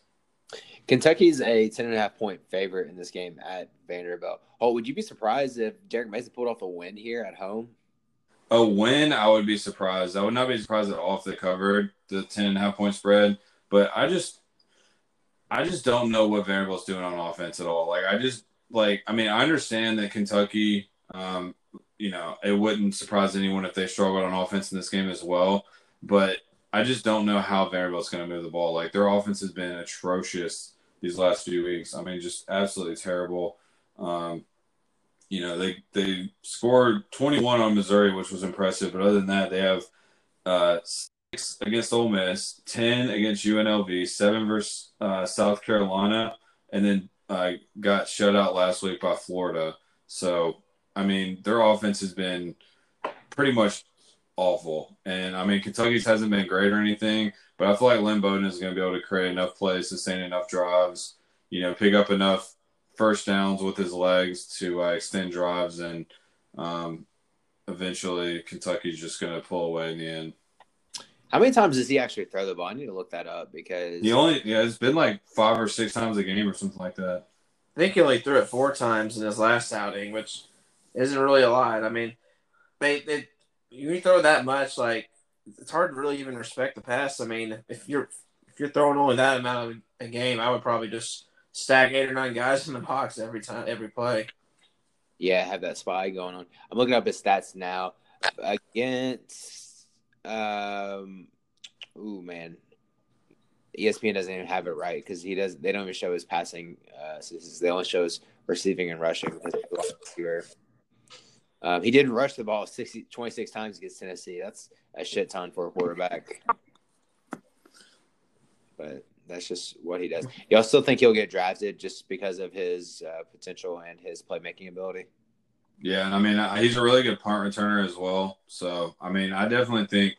Kentucky's a 10 and a half point favorite in this game at Vanderbilt. Oh, would you be surprised if Derek Mason pulled off a win here at home? A win, I would be surprised. I would not be surprised at all if they covered the 10 and a half point spread. But I just, I just don't know what Vanderbilt's doing on offense at all. Like, I just, like, I mean, I understand that Kentucky, um, you know, it wouldn't surprise anyone if they struggled on offense in this game as well. But I just don't know how Vanderbilt's going to move the ball. Like, their offense has been atrocious these last few weeks. I mean, just absolutely terrible. Um, you know, they they scored 21 on Missouri, which was impressive. But other than that, they have uh, six against Ole Miss, 10 against UNLV, seven versus uh, South Carolina, and then uh, got shut out last week by Florida. So, I mean, their offense has been pretty much awful. And I mean, Kentucky's hasn't been great or anything, but I feel like Lynn Bowden is going to be able to create enough plays, sustain enough drives, you know, pick up enough first downs with his legs to uh, extend drives, and um, eventually Kentucky's just going to pull away in the end. How many times does he actually throw the ball? I need to look that up because he only yeah, it's been like five or six times a game or something like that. I think he only threw it four times in his last outing, which isn't really a lot. I mean, they, they you throw that much, like it's hard to really even respect the pass. I mean, if you're if you're throwing only that amount of a game, I would probably just stack eight or nine guys in the box every time, every play. Yeah, have that spy going on. I'm looking up his stats now against. Um, ooh man, ESPN doesn't even have it right because he does. They don't even show his passing. Uh, they only show his receiving and rushing because um, he did rush the ball 60, 26 times against Tennessee. That's a shit ton for a quarterback. But that's just what he does. Y'all still think he'll get drafted just because of his uh, potential and his playmaking ability? Yeah, I mean he's a really good punt returner as well. So I mean, I definitely think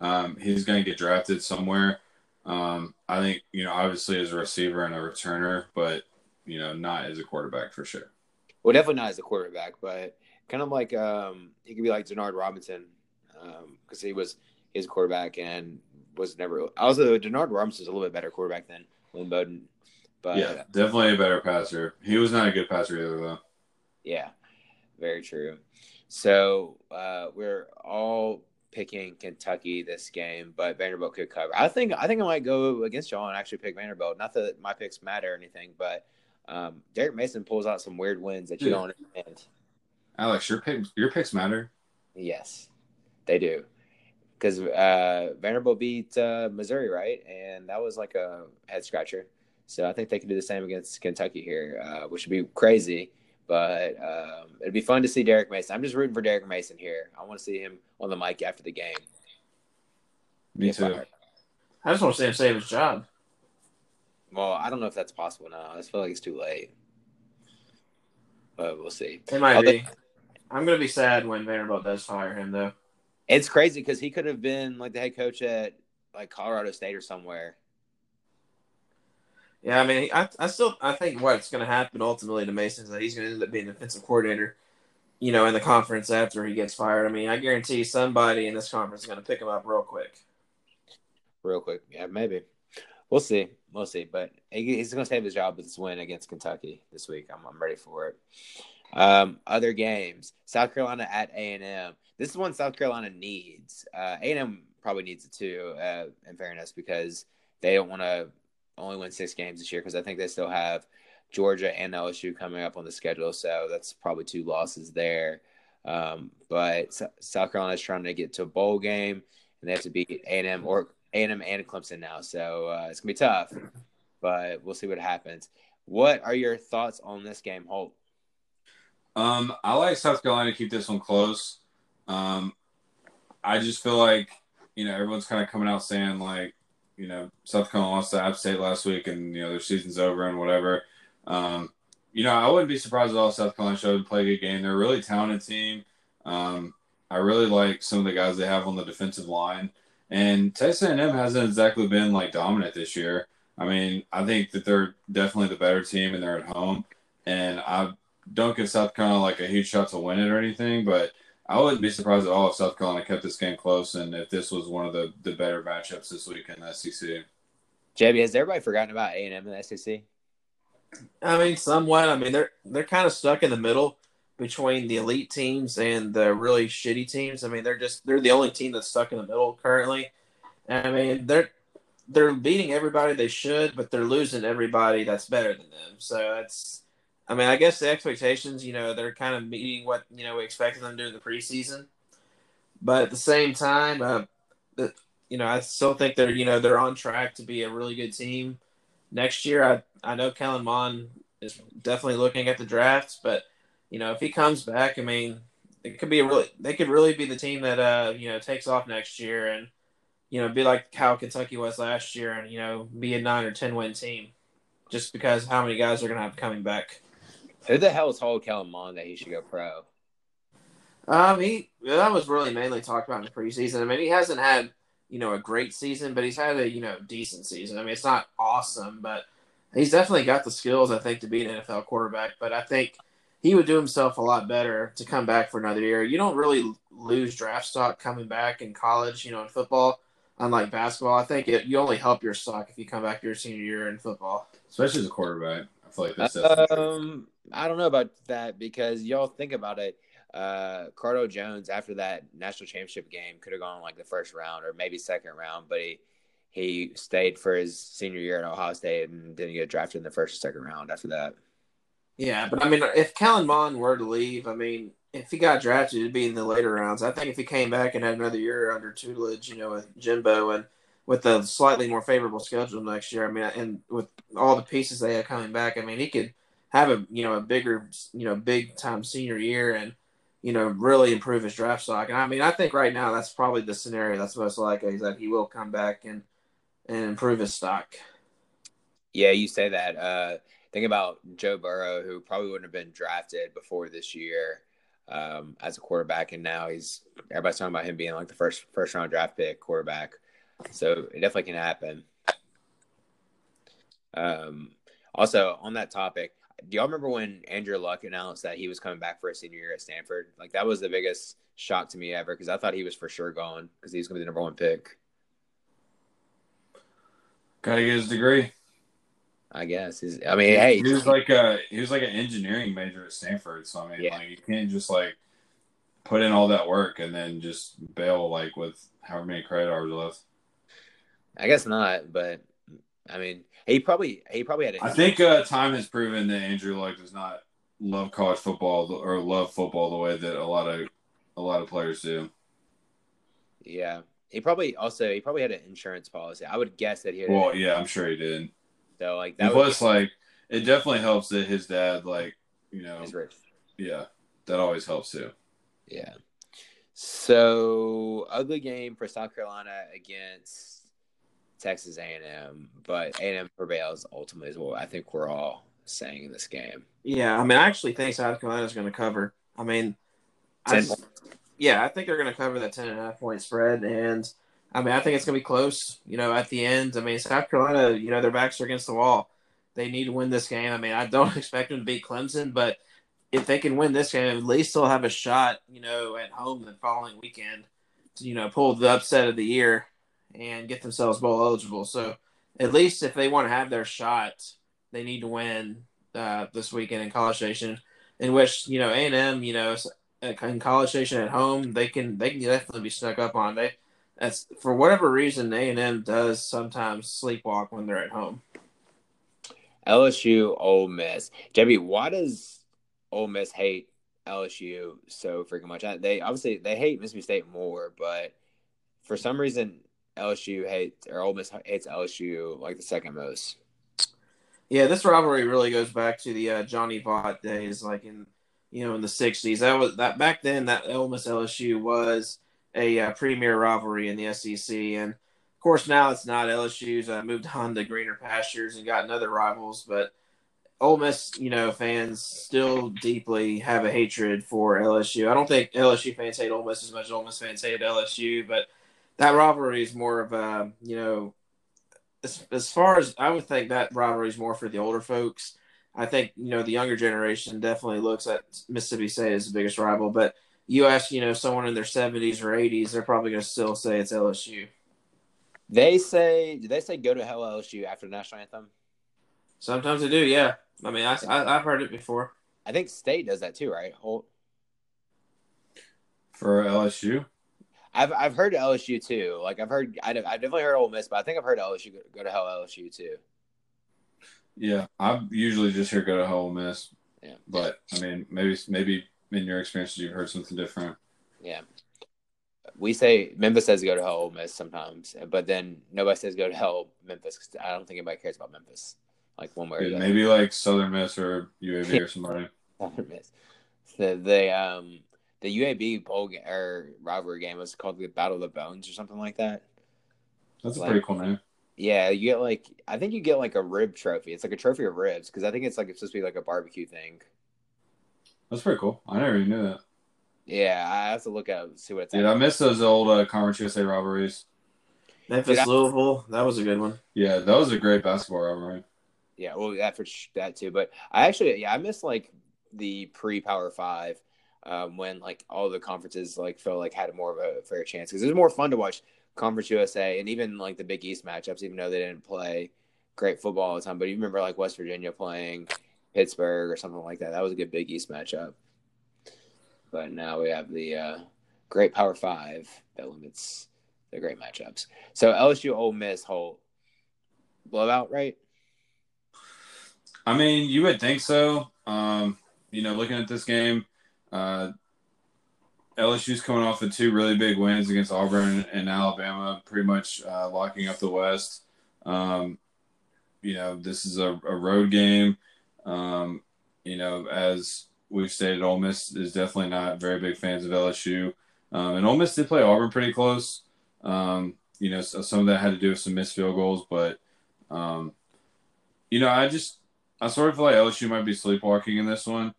um, he's going to get drafted somewhere. Um, I think you know, obviously as a receiver and a returner, but you know, not as a quarterback for sure. Well, definitely not as a quarterback, but kind of like um, he could be like Denard Robinson because um, he was his quarterback and was never. Also, Denard Robinson is a little bit better quarterback than Lynn Bowden. But yeah, definitely a better passer. He was not a good passer either, though. Yeah, very true. So uh, we're all picking Kentucky this game, but Vanderbilt could cover. I think I think I might go against y'all and actually pick Vanderbilt. Not that my picks matter or anything, but um, Derek Mason pulls out some weird wins that you Dude. don't understand. Alex, your picks your picks matter. Yes, they do. Because uh, Vanderbilt beat uh, Missouri, right? And that was like a head scratcher. So I think they can do the same against Kentucky here, uh, which would be crazy. But um, it'd be fun to see Derek Mason. I'm just rooting for Derek Mason here. I want to see him on the mic after the game. Me too. Fired. I just want to see him save his job. Well, I don't know if that's possible now. I just feel like it's too late. But we'll see. It might Although, be. I'm going to be sad when Vanderbilt does fire him, though. It's crazy because he could have been like the head coach at like Colorado State or somewhere. Yeah, I mean, I, I still I think what's going to happen ultimately to Mason is that he's going to end up being defensive coordinator, you know, in the conference after he gets fired. I mean, I guarantee somebody in this conference is going to pick him up real quick. Real quick, yeah, maybe. We'll see. We'll see. But he's going to save his job with this win against Kentucky this week. I'm, I'm ready for it. Um, other games: South Carolina at A and M. This is one South Carolina needs. Uh, A and M probably needs it too. Uh, in fairness, because they don't want to only win six games this year because I think they still have Georgia and LSU coming up on the schedule. So that's probably two losses there. Um, but South Carolina is trying to get to a bowl game, and they have to beat A and M or A and M and Clemson now. So uh, it's gonna be tough, but we'll see what happens. What are your thoughts on this game, Holt? Um, I like South Carolina to keep this one close. Um, I just feel like you know everyone's kind of coming out saying like you know South Carolina lost to App State last week and you know their season's over and whatever. Um, you know I wouldn't be surprised at all South Carolina showed to play a good game. They're a really talented team. Um, I really like some of the guys they have on the defensive line. And Texas A&M hasn't exactly been like dominant this year. I mean, I think that they're definitely the better team and they're at home. And I don't give South Carolina like a huge shot to win it or anything, but I wouldn't be surprised at all if South Carolina kept this game close and if this was one of the, the better matchups this week in the SEC. JB, has everybody forgotten about A and M in the SEC? I mean, somewhat. I mean, they're they're kind of stuck in the middle between the elite teams and the really shitty teams. I mean, they're just they're the only team that's stuck in the middle currently. I mean, they're they're beating everybody they should, but they're losing everybody that's better than them. So it's I mean, I guess the expectations, you know, they're kind of meeting what you know we expected them to do in the preseason, but at the same time, uh, you know, I still think they're you know they're on track to be a really good team next year. I I know Kellen Mond is definitely looking at the drafts, but you know if he comes back, I mean, it could be a really they could really be the team that uh you know takes off next year and you know be like how Kentucky was last year and you know be a nine or ten win team, just because how many guys are going to have coming back. Who the hell told Kellen Mond that he should go pro? Um, he that was really mainly talked about in the preseason. I mean, he hasn't had you know a great season, but he's had a you know decent season. I mean, it's not awesome, but he's definitely got the skills I think to be an NFL quarterback. But I think he would do himself a lot better to come back for another year. You don't really lose draft stock coming back in college, you know, in football. Unlike basketball, I think it, you only help your stock if you come back your senior year in football, especially as a quarterback. I like that's um, I don't know about that because y'all think about it. Uh, Cardale Jones after that national championship game could have gone like the first round or maybe second round, but he he stayed for his senior year at Ohio State and didn't get drafted in the first or second round after that. Yeah, but I mean, if Kellen Mond were to leave, I mean, if he got drafted, it'd be in the later rounds. I think if he came back and had another year under tutelage, you know, with Jimbo and with a slightly more favorable schedule next year, I mean, and with all the pieces they have coming back, I mean, he could have a you know a bigger you know big time senior year and you know really improve his draft stock. And I mean, I think right now that's probably the scenario that's most likely is that he will come back and and improve his stock. Yeah, you say that. Uh, think about Joe Burrow, who probably wouldn't have been drafted before this year um, as a quarterback, and now he's everybody's talking about him being like the first first round draft pick quarterback. So it definitely can happen. Um, also on that topic, do y'all remember when Andrew Luck announced that he was coming back for a senior year at Stanford? Like that was the biggest shock to me ever because I thought he was for sure gone because he was going to be the number one pick. Got to get his degree. I guess. He's, I mean, hey, he was like a he was like an engineering major at Stanford. So I mean, yeah. like you can't just like put in all that work and then just bail like with however many credit hours left. I guess not, but I mean, he probably he probably had. A- I think uh, time has proven that Andrew Luck does not love college football or love football the way that a lot of a lot of players do. Yeah, he probably also he probably had an insurance policy. I would guess that he. Had well, yeah, I'm sure he did. So like that. plus, like it definitely helps that his dad, like you know, is rich. Yeah, that always helps too. Yeah. So ugly game for South Carolina against Texas A&M, but A&M prevails ultimately is what I think we're all saying in this game. Yeah, I mean, I actually think South Carolina is going to cover. I mean, I, yeah, I think they're going to cover that 10 and a half point spread. And I mean, I think it's going to be close, you know, at the end. I mean, South Carolina, you know, their backs are against the wall. They need to win this game. I mean, I don't *laughs* expect them to beat Clemson, but if they can win this game, at least they'll have a shot, you know, at home the following weekend to, you know, pull the upset of the year and get themselves bowl eligible. So at least if they want to have their shot, they need to win uh, this weekend in College Station, in which, you know, A&M, you know, in College Station at home, they can they can definitely be stuck up on. They that's for whatever reason A and M does sometimes sleepwalk when they're at home. LSU, Ole Miss, JB. Why does Ole Miss hate LSU so freaking much? They obviously they hate Mississippi State more, but for some reason LSU hates or Ole Miss hates LSU like the second most. Yeah, this rivalry really goes back to the uh, Johnny Vaught days, like in you know in the '60s. That was that back then. That Ole Miss LSU was a uh, premier rivalry in the SEC, and of course now it's not. LSU's uh, moved on to greener pastures and gotten other rivals, but Ole Miss, you know, fans still deeply have a hatred for LSU. I don't think LSU fans hate Ole Miss as much as Ole Miss fans hate LSU, but that rivalry is more of a, you know, as, as far as I would think that rivalry is more for the older folks. I think, you know, the younger generation definitely looks at Mississippi State as the biggest rival, but you ask, you know, someone in their 70s or 80s, they're probably going to still say it's LSU. They say, do they say go to hell LSU after the national anthem? Sometimes they do, yeah. I mean, I, I, have heard it before. I think State does that too, right? Holt? For LSU? I've I've heard LSU too. Like I've heard I have definitely heard Ole Miss, but I think I've heard LSU go, to hell LSU too. Yeah, I usually just hear go to hell Ole Miss. Yeah, but I mean, maybe maybe in your experiences you've heard something different. Yeah, we say Memphis says go to hell Ole Miss sometimes, but then nobody says go to hell Memphis because I don't think anybody cares about Memphis. Like one way maybe like Southern Miss or UAB *laughs* or somebody. Southern Miss. So they um the UAB bowl game, or rivalry game was called the Battle of the Bones or something like that. That's like, a pretty cool name. Yeah, you get like I think you get like a rib trophy. It's like a trophy of ribs because I think it's like it's supposed to be like a barbecue thing. That's pretty cool. I never even knew that. Yeah, I have to look at see what it's. Yeah, I miss those old uh, Conference USA rivalries. Memphis Dude, Louisville, that was a good one. Yeah, that was a great basketball rivalry. Yeah, well, that for that too. But I actually, yeah, I miss like the pre Power Five um, when like all the conferences like felt like had more of a fair chance because it was more fun to watch Conference USA and even like the Big East matchups, even though they didn't play great football all the time. But you remember like West Virginia playing Pittsburgh or something like that. That was a good Big East matchup. But now we have the uh, great Power Five that limits they're great matchups. So LSU Ole Miss Holt blowout, right? I mean, you would think so. Um, you know, looking at this game, uh, LSU's coming off of two really big wins against Auburn and Alabama, pretty much uh, locking up the West. Um, you know, this is a, a road game. Um, you know, as we've stated, Ole Miss is definitely not very big fans of LSU. Um, and Ole Miss did play Auburn pretty close. Um, you know, so some of that had to do with some missed field goals, but um, you know, I just I sort of feel like LSU might be sleepwalking in this one.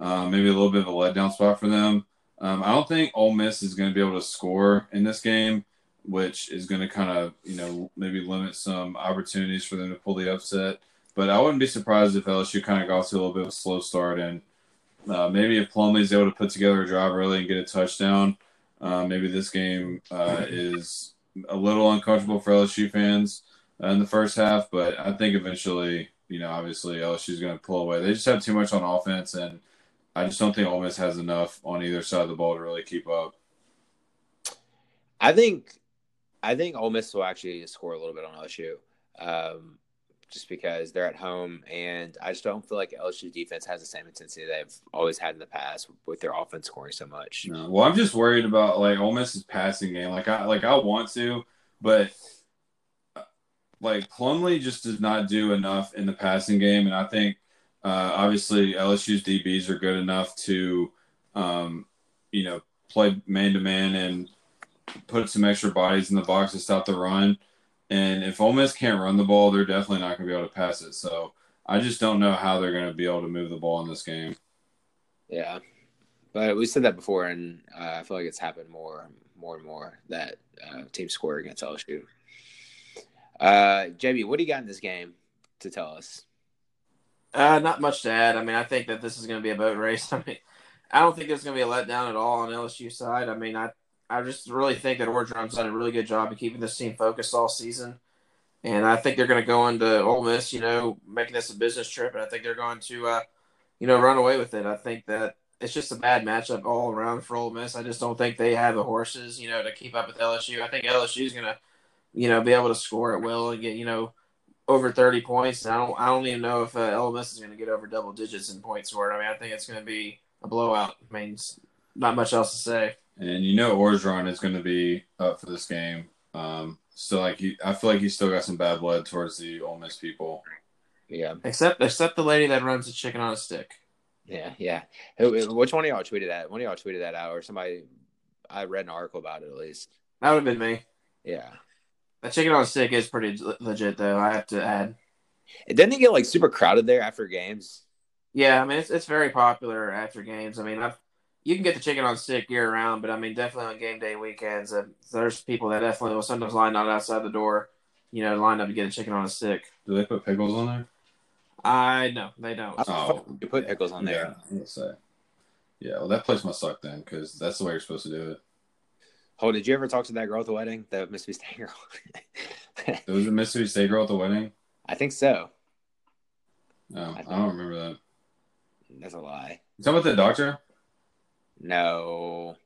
Uh, maybe a little bit of a letdown spot for them. Um, I don't think Ole Miss is going to be able to score in this game, which is going to kind of you know maybe limit some opportunities for them to pull the upset. But I wouldn't be surprised if LSU kind of got to a little bit of a slow start and uh, maybe if Plumlee's able to put together a drive early and get a touchdown, uh, maybe this game uh, is a little uncomfortable for LSU fans uh, in the first half. But I think eventually, you know, obviously LSU is going to pull away. They just have too much on offense, and I just don't think Ole Miss has enough on either side of the ball to really keep up. I think, I think Ole Miss will actually score a little bit on LSU. Um, just because they're at home, and I just don't feel like LSU's defense has the same intensity they've always had in the past with their offense scoring so much. No. Well, I'm just worried about like Ole Miss's passing game. Like I like I want to, but like Plumlee just does not do enough in the passing game, and I think uh, obviously LSU's DBs are good enough to, um, you know, play man to man and put some extra bodies in the box to stop the run. And if Ole Miss can't run the ball, they're definitely not going to be able to pass it. So I just don't know how they're going to be able to move the ball in this game. Yeah, but we said that before, and uh, I feel like it's happened more, more and more that uh, teams score against LSU. Uh, JB, what do you got in this game to tell us? Uh, not much to add. I mean, I think that this is going to be a boat race. *laughs* I mean, I don't think there's going to be a letdown at all on LSU side. I mean, I I just really think that Orgeron's done a really good job of keeping this team focused all season. And I think they're going to go into Ole Miss, you know, making this a business trip. And I think they're going to, uh, you know, run away with it. I think that it's just a bad matchup all around for Ole Miss. I just don't think they have the horses, you know, to keep up with LSU. I think LSU is going to, you know, be able to score at will and get, you know, over 30 points. And I don't, I don't even know if uh, Ole Miss is going to get over double digits in points scored. I mean, I think it's going to be a blowout. I mean, not much else to say and you know Orgeron is going to be up for this game. Um, so like he, I feel like he's still got some bad blood towards the Ole Miss people. Yeah, except except the lady that runs the chicken on a stick. Yeah, yeah. Which one of y'all tweeted that? One of y'all tweeted that out, or somebody? I read an article about it at least. That would have been me. Yeah, that chicken on a stick is pretty legit, though. I have to add. It doesn't get like super crowded there after games. Yeah, I mean it's it's very popular after games. I mean I've you can get the chicken on stick year round, but I mean, definitely on game day weekends, uh, there's people that definitely will sometimes line out outside the door, you know, line up to get a chicken on a stick. Do they put pickles on there? I know they don't. Oh, you put pickles on there. Yeah, say. Yeah, well, that place must suck then, because that's the way you're supposed to do it. Oh, did you ever talk to that girl at the wedding? The Mississippi State girl. *laughs* there was a Mississippi State girl at the wedding. I think so. No, I, I don't remember that. That's a lie. You talking about the doctor? No,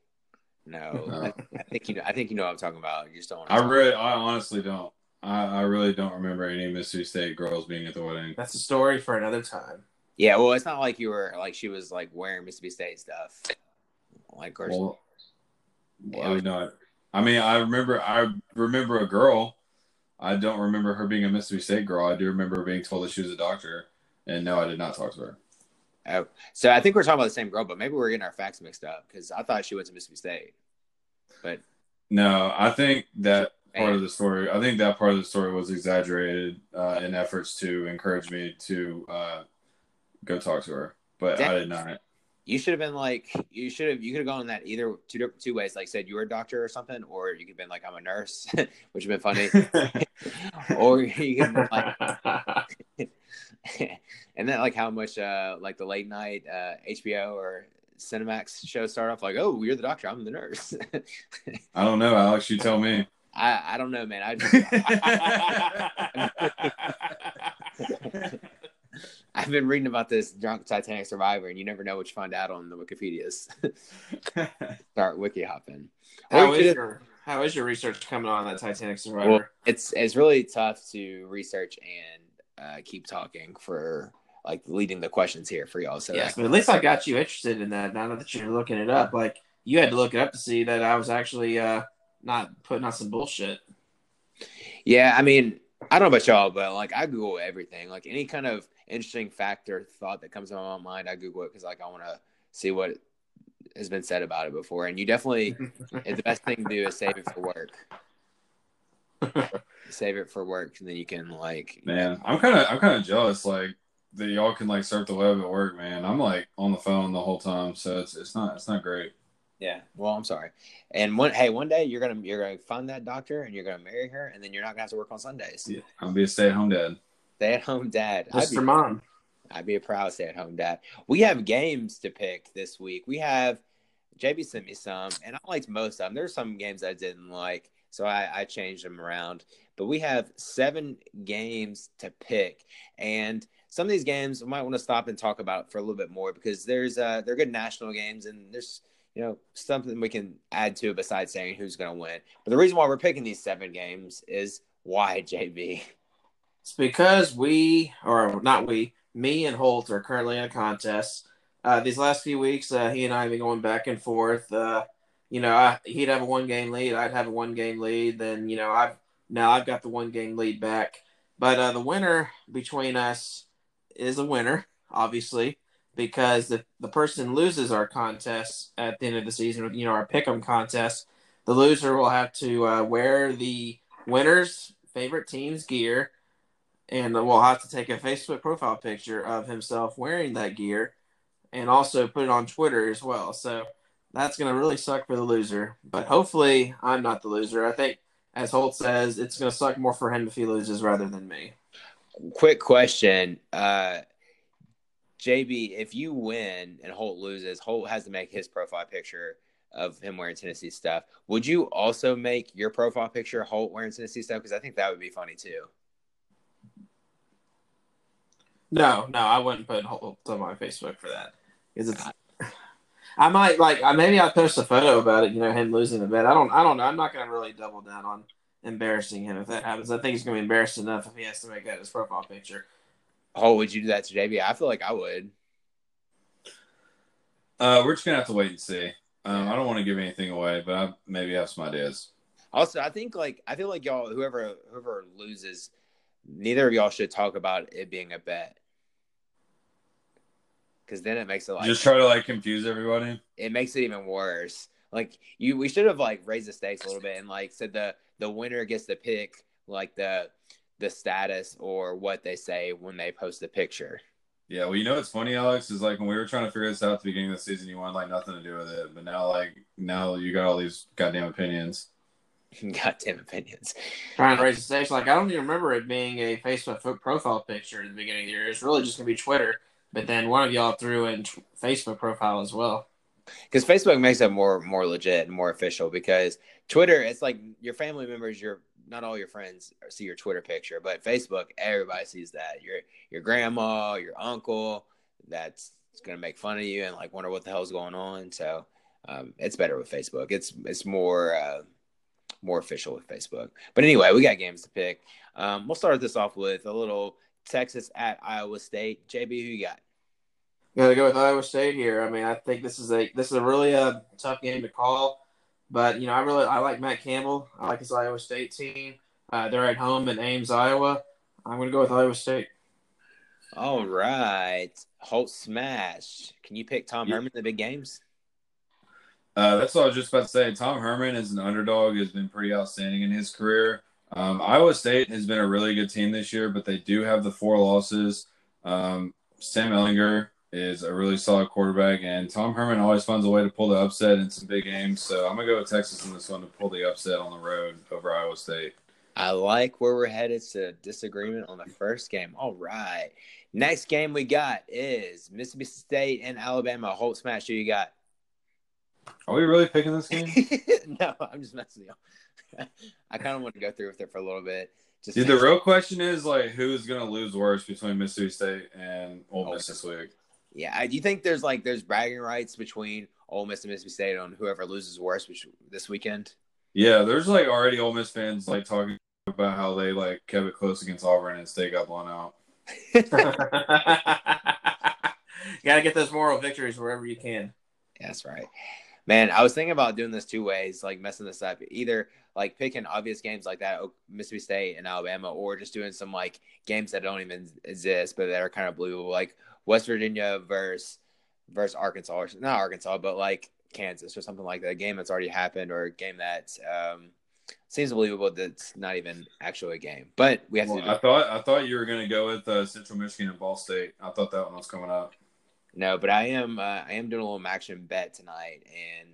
no. no. *laughs* Oh. I, I, think you know. I think you know what I'm talking about. You just don't. I really, I honestly don't. I, I really don't remember any Mississippi State girls being at the wedding. That's a story for another time. Yeah, well, it's not like you were like she was like wearing Mississippi State stuff, like or. Well, yeah. not. I mean, I remember. I remember a girl. I don't remember her being a Mississippi State girl. I do remember being told that she was a doctor, and no, I did not talk to her. Oh, so I think we're talking about the same girl, but maybe we're getting our facts mixed up because I thought she went to Mississippi State. But no, I think that part of the story. I think that part of the story was exaggerated uh, in efforts to encourage me to uh, go talk to her, but Damn. I did not. You should have been like, you should have, you could have gone that either two two ways. Like said you were a doctor or something, or you could have been like I'm a nurse, *laughs* which would have been funny. *laughs* or you could have been like, *laughs* and then like how much uh like the late night uh HBO or Cinemax shows start off like, oh, you're the doctor, I'm the nurse. I don't know, Alex. You tell me. I I don't know, man. I. I've been reading about this drunk Titanic survivor, and you never know what you find out on the Wikipedia's. *laughs* Start wiki hopping. How is your How is your research coming on that Titanic Survivor? Well, it's it's really tough to research and uh, keep talking for like leading the questions here for y'all. So yes, but at least I got you interested in that. Now that you're looking it up, like you had to look it up to see that I was actually uh, not putting out some bullshit. Yeah, I mean, I don't know about y'all, but like I Google everything. Like any kind of interesting factor thought that comes to my mind, I Google it because like I want to see what has been said about it before. And you definitely, the best thing to do is save it for work. *laughs* save it for work, and then you can like. Man, I'm kind of I'm kind of jealous. Like that y'all can like surf the web at work, man. I'm like on the phone the whole time, so it's it's not it's not great. Yeah. Well, I'm sorry. And one hey, one day you're gonna you're gonna find that doctor and you're gonna marry her, and then you're not gonna have to work on Sundays. Yeah, I'll be a stay at home dad. Stay at home dad. Just for mom. I'd be a proud stay at home dad. We have games to pick this week. We have JB sent me some, and I liked most of them. There's some games I didn't like, so I, I changed them around. But we have seven games to pick, and some of these games we might want to stop and talk about for a little bit more because there's uh they're good national games, and there's you know something we can add to besides saying who's going to win. But the reason why we're picking these seven games is why JB. It's because we, or not we, me and Holt are currently in a contest. Uh, these last few weeks, uh, he and I have been going back and forth. Uh, you know, I, he'd have a one game lead, I'd have a one game lead. Then, you know, I've now I've got the one game lead back. But uh, the winner between us is a winner, obviously, because the, the person loses our contest at the end of the season, you know, our pick 'em contest, the loser will have to uh, wear the winner's favorite team's gear and we'll have to take a Facebook profile picture of himself wearing that gear and also put it on Twitter as well. So that's going to really suck for the loser. But hopefully, I'm not the loser. I think, as Holt says, it's going to suck more for him if he loses rather than me. Quick question. Uh, JB, if you win and Holt loses, Holt has to make his profile picture of him wearing Tennessee stuff. Would you also make your profile picture Holt wearing Tennessee stuff? Because I think that would be funny too. No, no, I wouldn't put Holt on my Facebook for that because it's. *laughs* I might like maybe I'll post a photo about it. You know, him losing the bet. I don't. I don't know. I'm not going to really double down on embarrassing him if that happens. I think he's going to be embarrassed enough if he has to make that his profile picture. Oh, would you do that to JB? I feel like I would. Uh, we're just gonna have to wait and see. Um, I don't want to give anything away, but I maybe have some ideas. Also, I think like I feel like y'all, whoever whoever loses, neither of y'all should talk about it being a bet because then it makes it like just try to like confuse everybody. It makes it even worse. Like you, we should have like raised the stakes a little bit and like said the the winner gets to pick like the the status or what they say when they post the picture. Yeah, well, you know what's funny, Alex, is like when we were trying to figure this out at the beginning of the season, you wanted like nothing to do with it, but now like now you got all these goddamn opinions. *laughs* goddamn opinions. Trying to raise the stakes, like I don't even remember it being a Facebook profile picture at the beginning of the year. It's really just gonna be Twitter. But then one of y'all threw in Facebook profile as well. Because Facebook makes it more more legit and more official. Because Twitter, it's like your family members, your not all your friends see your Twitter picture, but Facebook, everybody sees that. Your your grandma, your uncle, that's gonna make fun of you and like wonder what the hell's going on. So um, it's better with Facebook. It's it's more uh, more official with Facebook. But anyway, we got games to pick. Um, we'll start this off with a little Texas at Iowa State. JB, who you got? Got to go with Iowa State here. I mean, I think this is a this is a really uh, tough game to call, but you know, I really I like Matt Campbell. I like his Iowa State team. Uh, they're at home in Ames, Iowa. I'm going to go with Iowa State. All right, Holt smash. Can you pick Tom Herman in the big games? Uh, that's what I was just about to say. Tom Herman is an underdog. Has been pretty outstanding in his career. Um, Iowa State has been a really good team this year, but they do have the four losses. Um, Sam Ehlinger is a really solid quarterback, and Tom Herman always finds a way to pull the upset in some big games. So I'm gonna go with Texas in this one to pull the upset on the road over Iowa State. I like where we're headed to disagreement on the first game. All right. Next game we got is Mississippi State and Alabama. Holt smash. Who you got? Are we really picking this game? *laughs* no, I'm just messing you. *laughs* I kind of want to go through with it for a little bit. Just Dude, the real question is like, who's gonna lose worse between Mississippi State and Ole oh, Miss this week? Yeah, do you think there's like there's bragging rights between Ole Miss and Mississippi State on whoever loses worse this weekend? Yeah, there's like already Ole Miss fans like talking about how they like kept it close against Auburn and State got blown out. *laughs* *laughs* Got to get those moral victories wherever you can. That's right. Man, I was thinking about doing this two ways, like messing this up. Either like picking obvious games like that, Mississippi State and Alabama, or just doing some like games that don't even exist but that are kind of believable, like West Virginia versus versus Arkansas, or not Arkansas, but like Kansas or something like that. A game that's already happened, or a game that um, seems believable that's not even actually a game. But we have Well, to. I thought I thought you were gonna go with uh, Central Michigan and Ball State. I thought that one was coming up. No, but I am uh, I am doing a little action bet tonight, and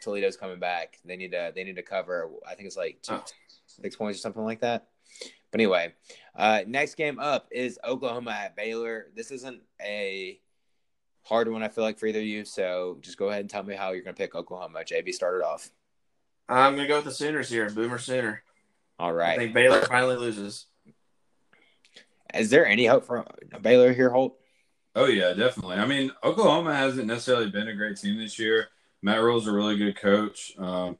Toledo's coming back. They need to they need to cover. I think it's like two, Oh. six points or something like that. But anyway, uh, next game up is Oklahoma at Baylor. This isn't a hard one. I feel like for either of you. So just go ahead and tell me how you're going to pick Oklahoma. JB started off. I'm going to go with the Sooners here. Boomer Sooner. All right. I think Baylor finally loses. Is there any hope for Baylor here, Holt? Oh yeah, definitely. I mean, Oklahoma hasn't necessarily been a great team this year. Matt Rhule's a really good coach. Um,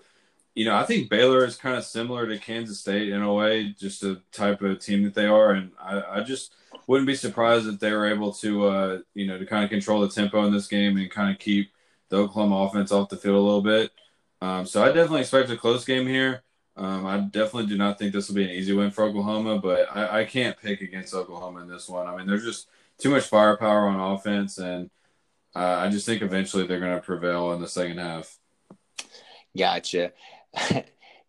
you know, I think Baylor is kind of similar to Kansas State in a way, just a type of team that they are, and I, I just wouldn't be surprised if they were able to, uh, you know, to kind of control the tempo in this game and kind of keep the Oklahoma offense off the field a little bit. Um, so I definitely expect a close game here. Um, I definitely do not think this will be an easy win for Oklahoma, but I, I can't pick against Oklahoma in this one. I mean, they're just too much firepower on offense, and uh, I just think eventually they're going to prevail in the second half. Gotcha. *laughs*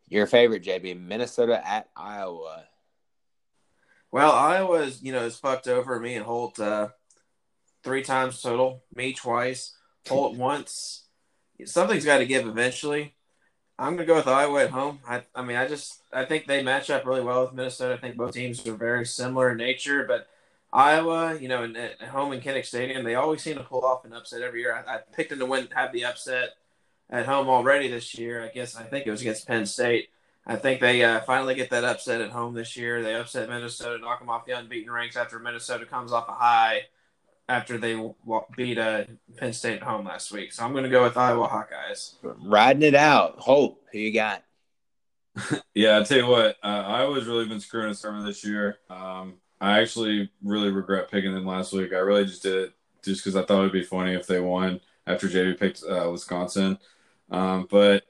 Your favorite, JB, Minnesota at Iowa. Well, Iowa's, you know, is fucked over me and Holt uh, three times total. Me twice, Holt *laughs* once. Something's got to give eventually. I'm gonna go with Iowa at home. I, I mean, I just I think they match up really well with Minnesota. I think both teams are very similar in nature, but Iowa, you know, in, at home in Kinnick Stadium, they always seem to pull off an upset every year. I, I picked them to win, have the upset at home already this year. I guess I think it was against Penn State. I think they uh, finally get that upset at home this year. They upset Minnesota, knock them off the unbeaten ranks after Minnesota comes off a high after they wa- beat uh, Penn State at home last week. So I'm going to go with Iowa Hawkeyes. Riding it out. Holt, who you got? *laughs* Yeah, I tell you what, uh, Iowa's really been screwing us over this year. Um, I actually really regret picking them last week. I really just did it just because I thought it'd be funny if they won after JB picked uh, Wisconsin. Um, but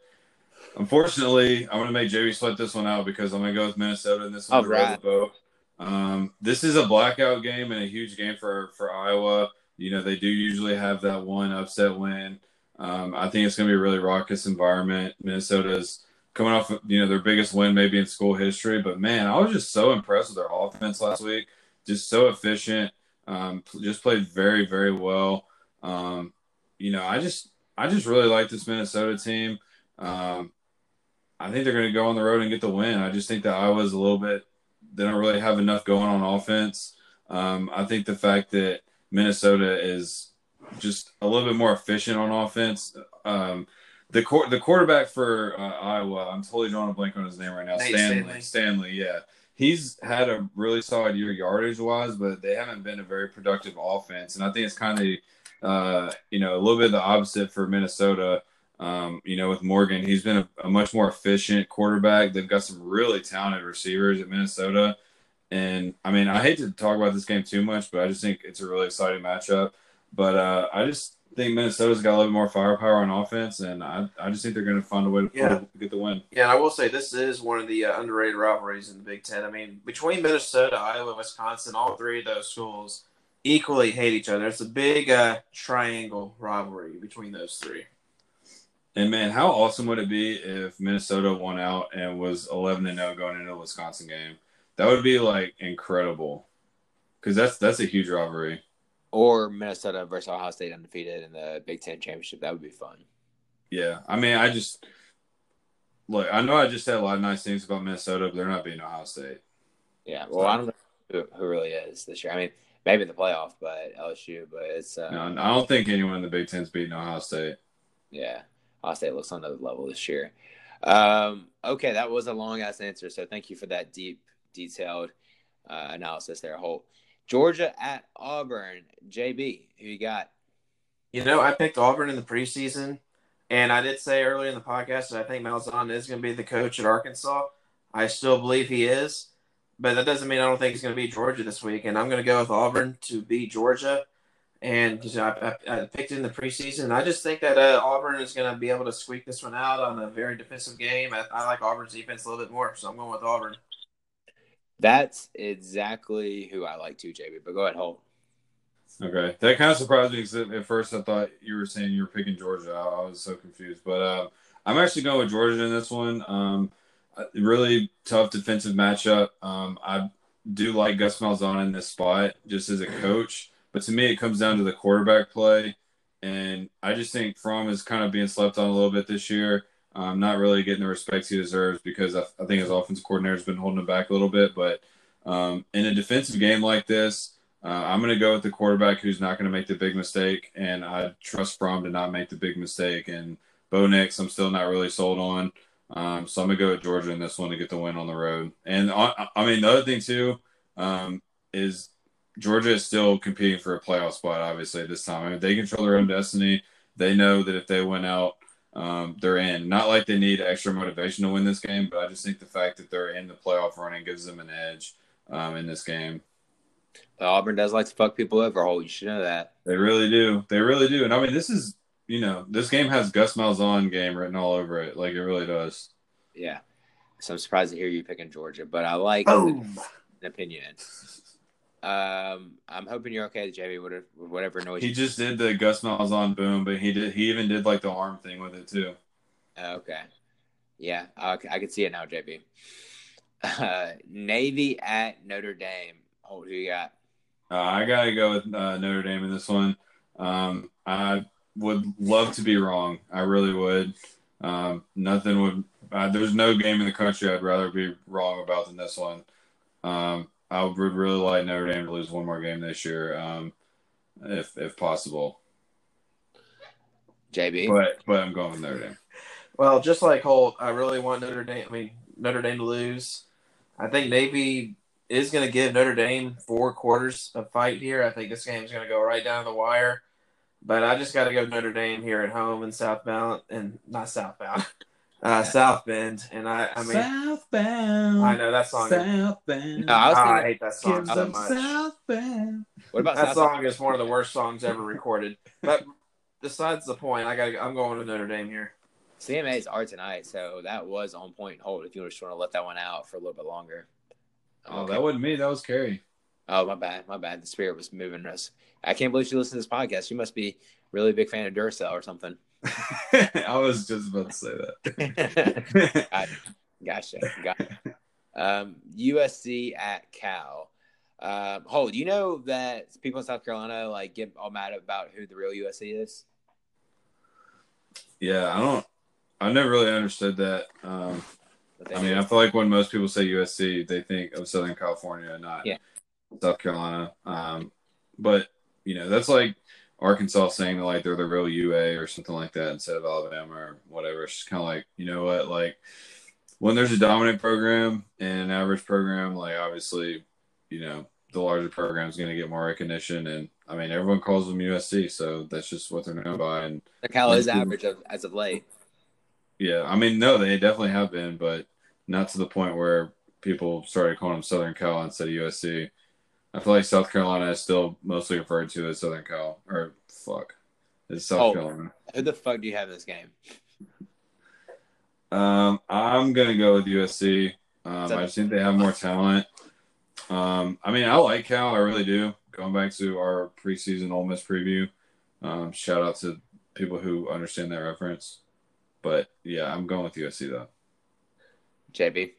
unfortunately, I'm going to make JB sweat this one out because I'm going to go with Minnesota in this one. All to right. the boat. Um, this is a blackout game and a huge game for for Iowa. You know, they do usually have that one upset win. Um, I think it's going to be a really raucous environment. Minnesota's coming off, you know, their biggest win maybe in school history. But man, I was just so impressed with their offense last week. Just so efficient. Um, just played very, very well. Um, you know, I just, I just really like this Minnesota team. Um, I think they're going to go on the road and get the win. I just think that Iowa's a little bit, they don't really have enough going on offense. Um, I think the fact that Minnesota is just a little bit more efficient on offense. The quar the quarterback for uh, Iowa, I'm totally drawing a blank on his name right now. Nate Stanley. Stanley. Stanley, yeah. He's had a really solid year yardage wise, but they haven't been a very productive offense. And I think it's kind of, uh, you know, a little bit the opposite for Minnesota. Um, you know, with Morgan, he's been a, a much more efficient quarterback. They've got some really talented receivers at Minnesota. And I mean, I hate to talk about this game too much, but I just think it's a really exciting matchup. But uh, I just think Minnesota's got a little bit more firepower on offense, and I, I just think they're going to find a way to Yeah. get the win. Yeah, and I will say this is one of the uh, underrated rivalries in the Big Ten. I mean, between Minnesota, Iowa, Wisconsin, all three of those schools equally hate each other. It's a big uh, triangle rivalry between those three. And man, how awesome would it be if Minnesota won out and was 11 and 0 going into the Wisconsin game? That would be like incredible, because that's that's a huge rivalry. Or Minnesota versus Ohio State undefeated in the Big Ten championship. That would be fun. Yeah, I mean, I just look. I know I just said a lot of nice things about Minnesota, but they're not beating Ohio State. Yeah. Well, I don't know who, who really is this year. I mean, maybe the playoff, but LSU. But it's uh, No, I don't think anyone in the Big Ten's beating Ohio State. yeah, Ohio State looks on another level this year. Um, okay, that was a long ass answer. So thank you for that deep, detailed uh, analysis there, Holt. Georgia at Auburn. JB, who you got? You know, I picked Auburn in the preseason. And I did say earlier in the podcast that I think Malzahn is going to be the coach at Arkansas. I still believe he is, but that doesn't mean I don't think he's going to beat Georgia this week. And I'm going to go with Auburn to beat Georgia. And you know, I, I, I, picked in the preseason. I just think that uh, Auburn is going to be able to squeak this one out on a very defensive game. I, I like Auburn's defense a little bit more, so I'm going with Auburn. That's exactly who I like too, JB. But go ahead, Holt. Okay, that kind of surprised me because at first I thought you were saying you were picking Georgia. I was so confused, but uh, I'm actually going with Georgia in this one. Um, really tough defensive matchup. Um, I do like Gus Malzahn in this spot just as a coach, but to me it comes down to the quarterback play, and I just think Fromm is kind of being slept on a little bit this year. Um, not really getting the respect he deserves because I, I think his offensive coordinator has been holding him back a little bit. But um, in a defensive game like this, uh, I'm going to go with the quarterback who's not going to make the big mistake, and I trust Fromm to not make the big mistake. And Bo Nix, I'm still not really sold on. Um, so I'm going to go with Georgia in this one to get the win on the road. And I, I mean, the other thing, too, um, is Georgia is still competing for a playoff spot, obviously, this time. I mean, they control their own destiny. They know that if they win out, um, they're in. Not like they need extra motivation to win this game, but I just think the fact that they're in the playoff running gives them an edge um, in this game. Auburn does like to fuck people over. Oh, you should know that. They really do. They really do. And I mean, this is you know, this game has Gus Malzahn game written all over it. Like it really does. Yeah. So I'm surprised to hear you picking Georgia, but I like Boom. an opinion. Um, I'm hoping you're okay, Jamie. Whatever, whatever noise. He just did the Gus Malzahn boom, but he did. He even did like the arm thing with it too. Okay. Yeah, I, I can see it now, JB. Uh, Navy at Notre Dame. Oh, who you got? Uh, I gotta go with uh, Notre Dame in this one. Um, I would love to be wrong. I really would. Um, nothing would. Uh, there's no game in the country I'd rather be wrong about than this one. Um, I would really like Notre Dame to lose one more game this year, um, if if possible. JB, but but I'm going with Notre Dame. Well, just like Holt, I really want Notre Dame. I mean Notre Dame to lose. I think Navy is going to give Notre Dame four quarters of fight here. I think this game is going to go right down the wire. But I just got to go Notre Dame here at home in Southbound and not Southbound, *laughs* uh, South Bend. And I, I mean, Southbound. I know that song. Southbound. No, I, was thinking, I hate that song so much. Southbound. What about that song? Is one of the worst songs ever recorded. But besides the point, I got. I'm going with Notre Dame here. CMA's are tonight, so that was on point Holt. If you just want to let that one out for a little bit longer. Oh, okay. that wasn't me. That was Carrie. Oh, my bad. My bad. The spirit was moving us. I can't believe you listen to this podcast. You must be really a big fan of Duracell or something. *laughs* I was just about to say that. *laughs* I, gotcha. Gotcha. Um, USC at Cal. Um, Holt, you know that people in South Carolina like get all mad about who the real USC is? Yeah, I don't. I never really understood that. Um, I mean, I feel like when most people say USC, they think of Southern California, not yeah. South Carolina. Um, but you know, that's like Arkansas saying that like they're the real UA or something like that instead of Alabama or whatever. It's just kind of like you know what, like when there's a dominant program and an average program, like obviously, you know, the larger program is going to get more recognition. And I mean, everyone calls them USC, so that's just what they're known by. And the Cal is average of, as of late. Yeah, I mean, no, they definitely have been, but not to the point where people started calling them Southern Cal instead of USC. I feel like South Carolina is still mostly referred to as Southern Cal, or fuck, it's South oh, Carolina. Who the fuck do you have this game? Um, I'm gonna go with USC. Um, I just think they have more talent. Um, I mean, I like Cal, I really do. Going back to our preseason Ole Miss preview, um, shout out to people who understand that reference. But yeah, I'm going with USC though. JB.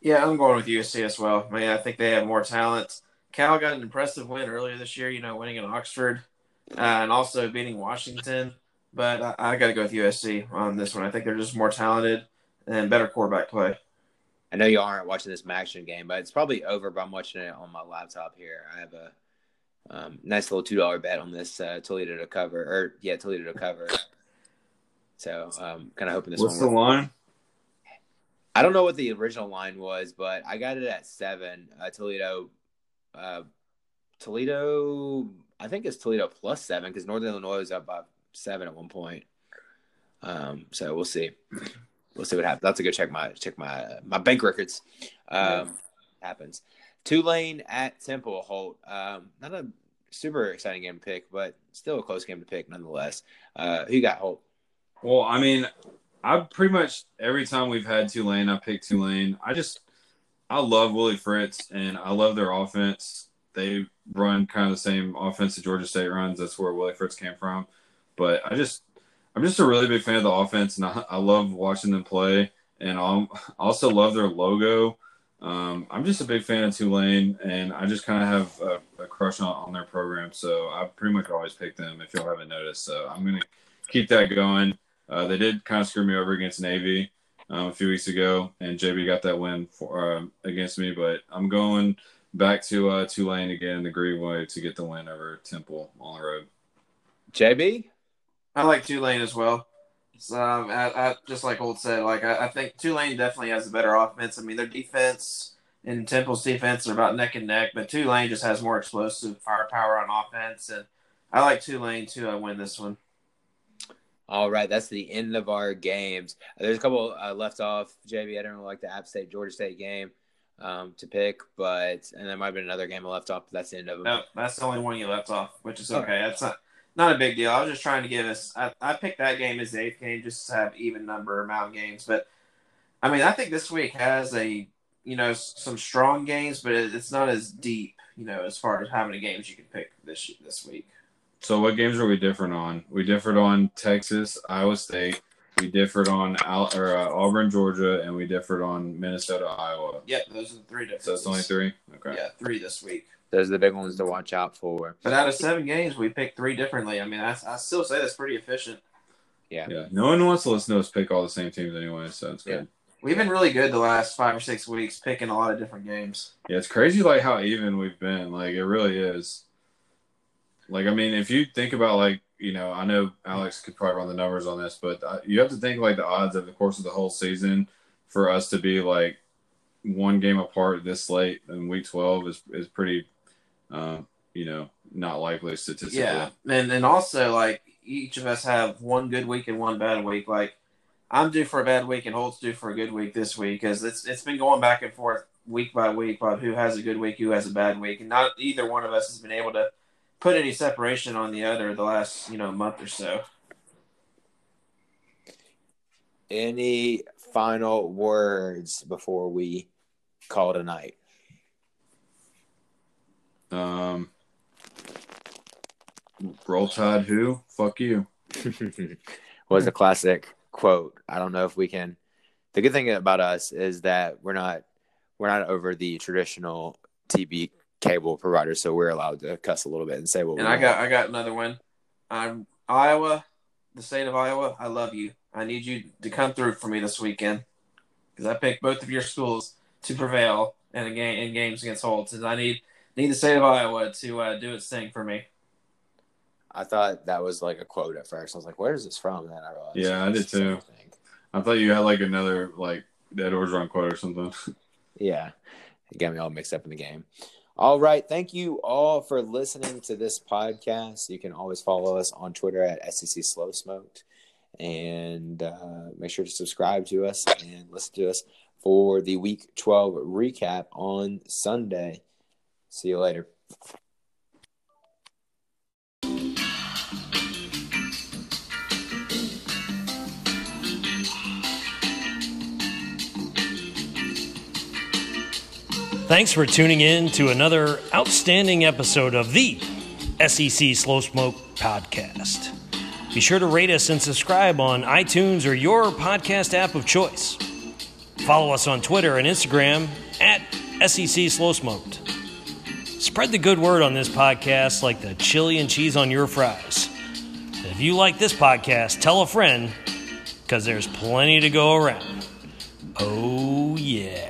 Yeah, I'm going with USC as well. I mean, I think they have more talent. Cal got an impressive win earlier this year, you know, winning in Oxford uh, and also beating Washington. But I, I got to go with USC on this one. I think they're just more talented and better quarterback play. I know you aren't watching this MACtion game, but it's probably over. But I'm watching it on my laptop here. I have a um, nice little two dollar bet on this uh, Toledo to cover, or yeah, Toledo to cover. So um, kind of hoping this. What's the line? I don't know what the original line was, but I got it at seven. Uh, Toledo, uh, Toledo. I think it's Toledo plus seven because Northern Illinois was up by seven at one point. Um, so we'll see. We'll see what happens. That's a go check my check my my bank records. Um, happens. Tulane at Temple Holt. Um, not a super exciting game to pick, but still a close game to pick nonetheless. Uh, who you got Holt? Well, I mean, I pretty much every time we've had Tulane, I pick Tulane. I just I love Willie Fritz and I love their offense. They run kind of the same offense that Georgia State runs. That's where Willie Fritz came from. But I just I'm just a really big fan of the offense, and I, I love watching them play. And I also love their logo. Um, I'm just a big fan of Tulane, and I just kind of have a, a crush on, on, their program. So I pretty much always pick them if y'all haven't noticed. So I'm going to keep that going. Uh, they did kind of screw me over against Navy um, a few weeks ago, and JB got that win for uh, against me. But I'm going back to uh, Tulane again, the Green Wave, to get the win over Temple on the road. JB, I like Tulane as well. So, um, I, I, just like Holt said, like I, I, think Tulane definitely has a better offense. I mean, their defense and Temple's defense are about neck and neck, but Tulane just has more explosive firepower on offense, and I like Tulane to uh, win this one. All right, that's the end of our games. There's a couple uh, left off. JB, I don't really like the App State Georgia State game um, to pick, but and there might have been another game I left off. But that's the end of them. No, that's the only one you left off, which is okay. That's not not a big deal. I was just trying to give us. I, I picked that game as the eighth game just to have even number amount of games. But I mean, I think this week has a you know some strong games, but it's not as deep. You know, as far as how many games you can pick this this week. So what games are we different on? We differed on Texas, Iowa State. We differed on Al- or, uh, Auburn, Georgia, and we differed on Minnesota, Iowa. Yep, those are the three differences. So it's only three. Okay. Yeah, three this week. Those are the big ones to watch out for. But out of seven games, we picked three differently. I mean, I, I still say that's pretty efficient. Yeah. Yeah. No one wants to listen to us pick all the same teams anyway, so it's good. We've been really good the last five or six weeks picking a lot of different games. Yeah, it's crazy like how even we've been. Like it really is. Like, I mean, if you think about like, you know, I know Alex could probably run the numbers on this, but uh, you have to think like the odds of the course of the whole season for us to be like one game apart this late in week 12 is, is pretty, uh, you know, not likely statistically. Yeah. And, and also like each of us have one good week and one bad week. Like I'm due for a bad week and Holt's due for a good week this week because it's, it's been going back and forth week by week about who has a good week, who has a bad week. And not either one of us has been able to put any separation on the other the last you know month or so. Any final words before we call it a night? Um, roll tide. Who? Fuck you. *laughs* was a classic quote. I don't know if we can. The good thing about us is that we're not we're not over the traditional TV cable provider, so we're allowed to cuss a little bit and say what. And I got I got another one. I'm Iowa, the state of Iowa. I love you. I need you to come through for me this weekend because I picked both of your schools to prevail in a game in games against Holtz, and I need need the state of Iowa to uh, do its thing for me. I thought that was like a quote at first. I was like, "Where is this from?" And then I realized. Yeah, I did too. I thought you had like another like Ed Orgeron quote or something. yeah, it got me all mixed up in the game. All right. Thank you all for listening to this podcast. You can always follow us on Twitter at SEC Slow Smoked. And uh, make sure to subscribe to us and listen to us for the week 12 recap on Sunday. See you later. Thanks for tuning in to another outstanding episode of the SEC Slow Smoke Podcast. Be sure to rate us and subscribe on iTunes or your podcast app of choice. Follow us on Twitter and Instagram at SEC Slow Smoked. Spread the good word on this podcast like the chili and cheese on your fries. If you like this podcast, tell a friend because there's plenty to go around. Oh, yeah.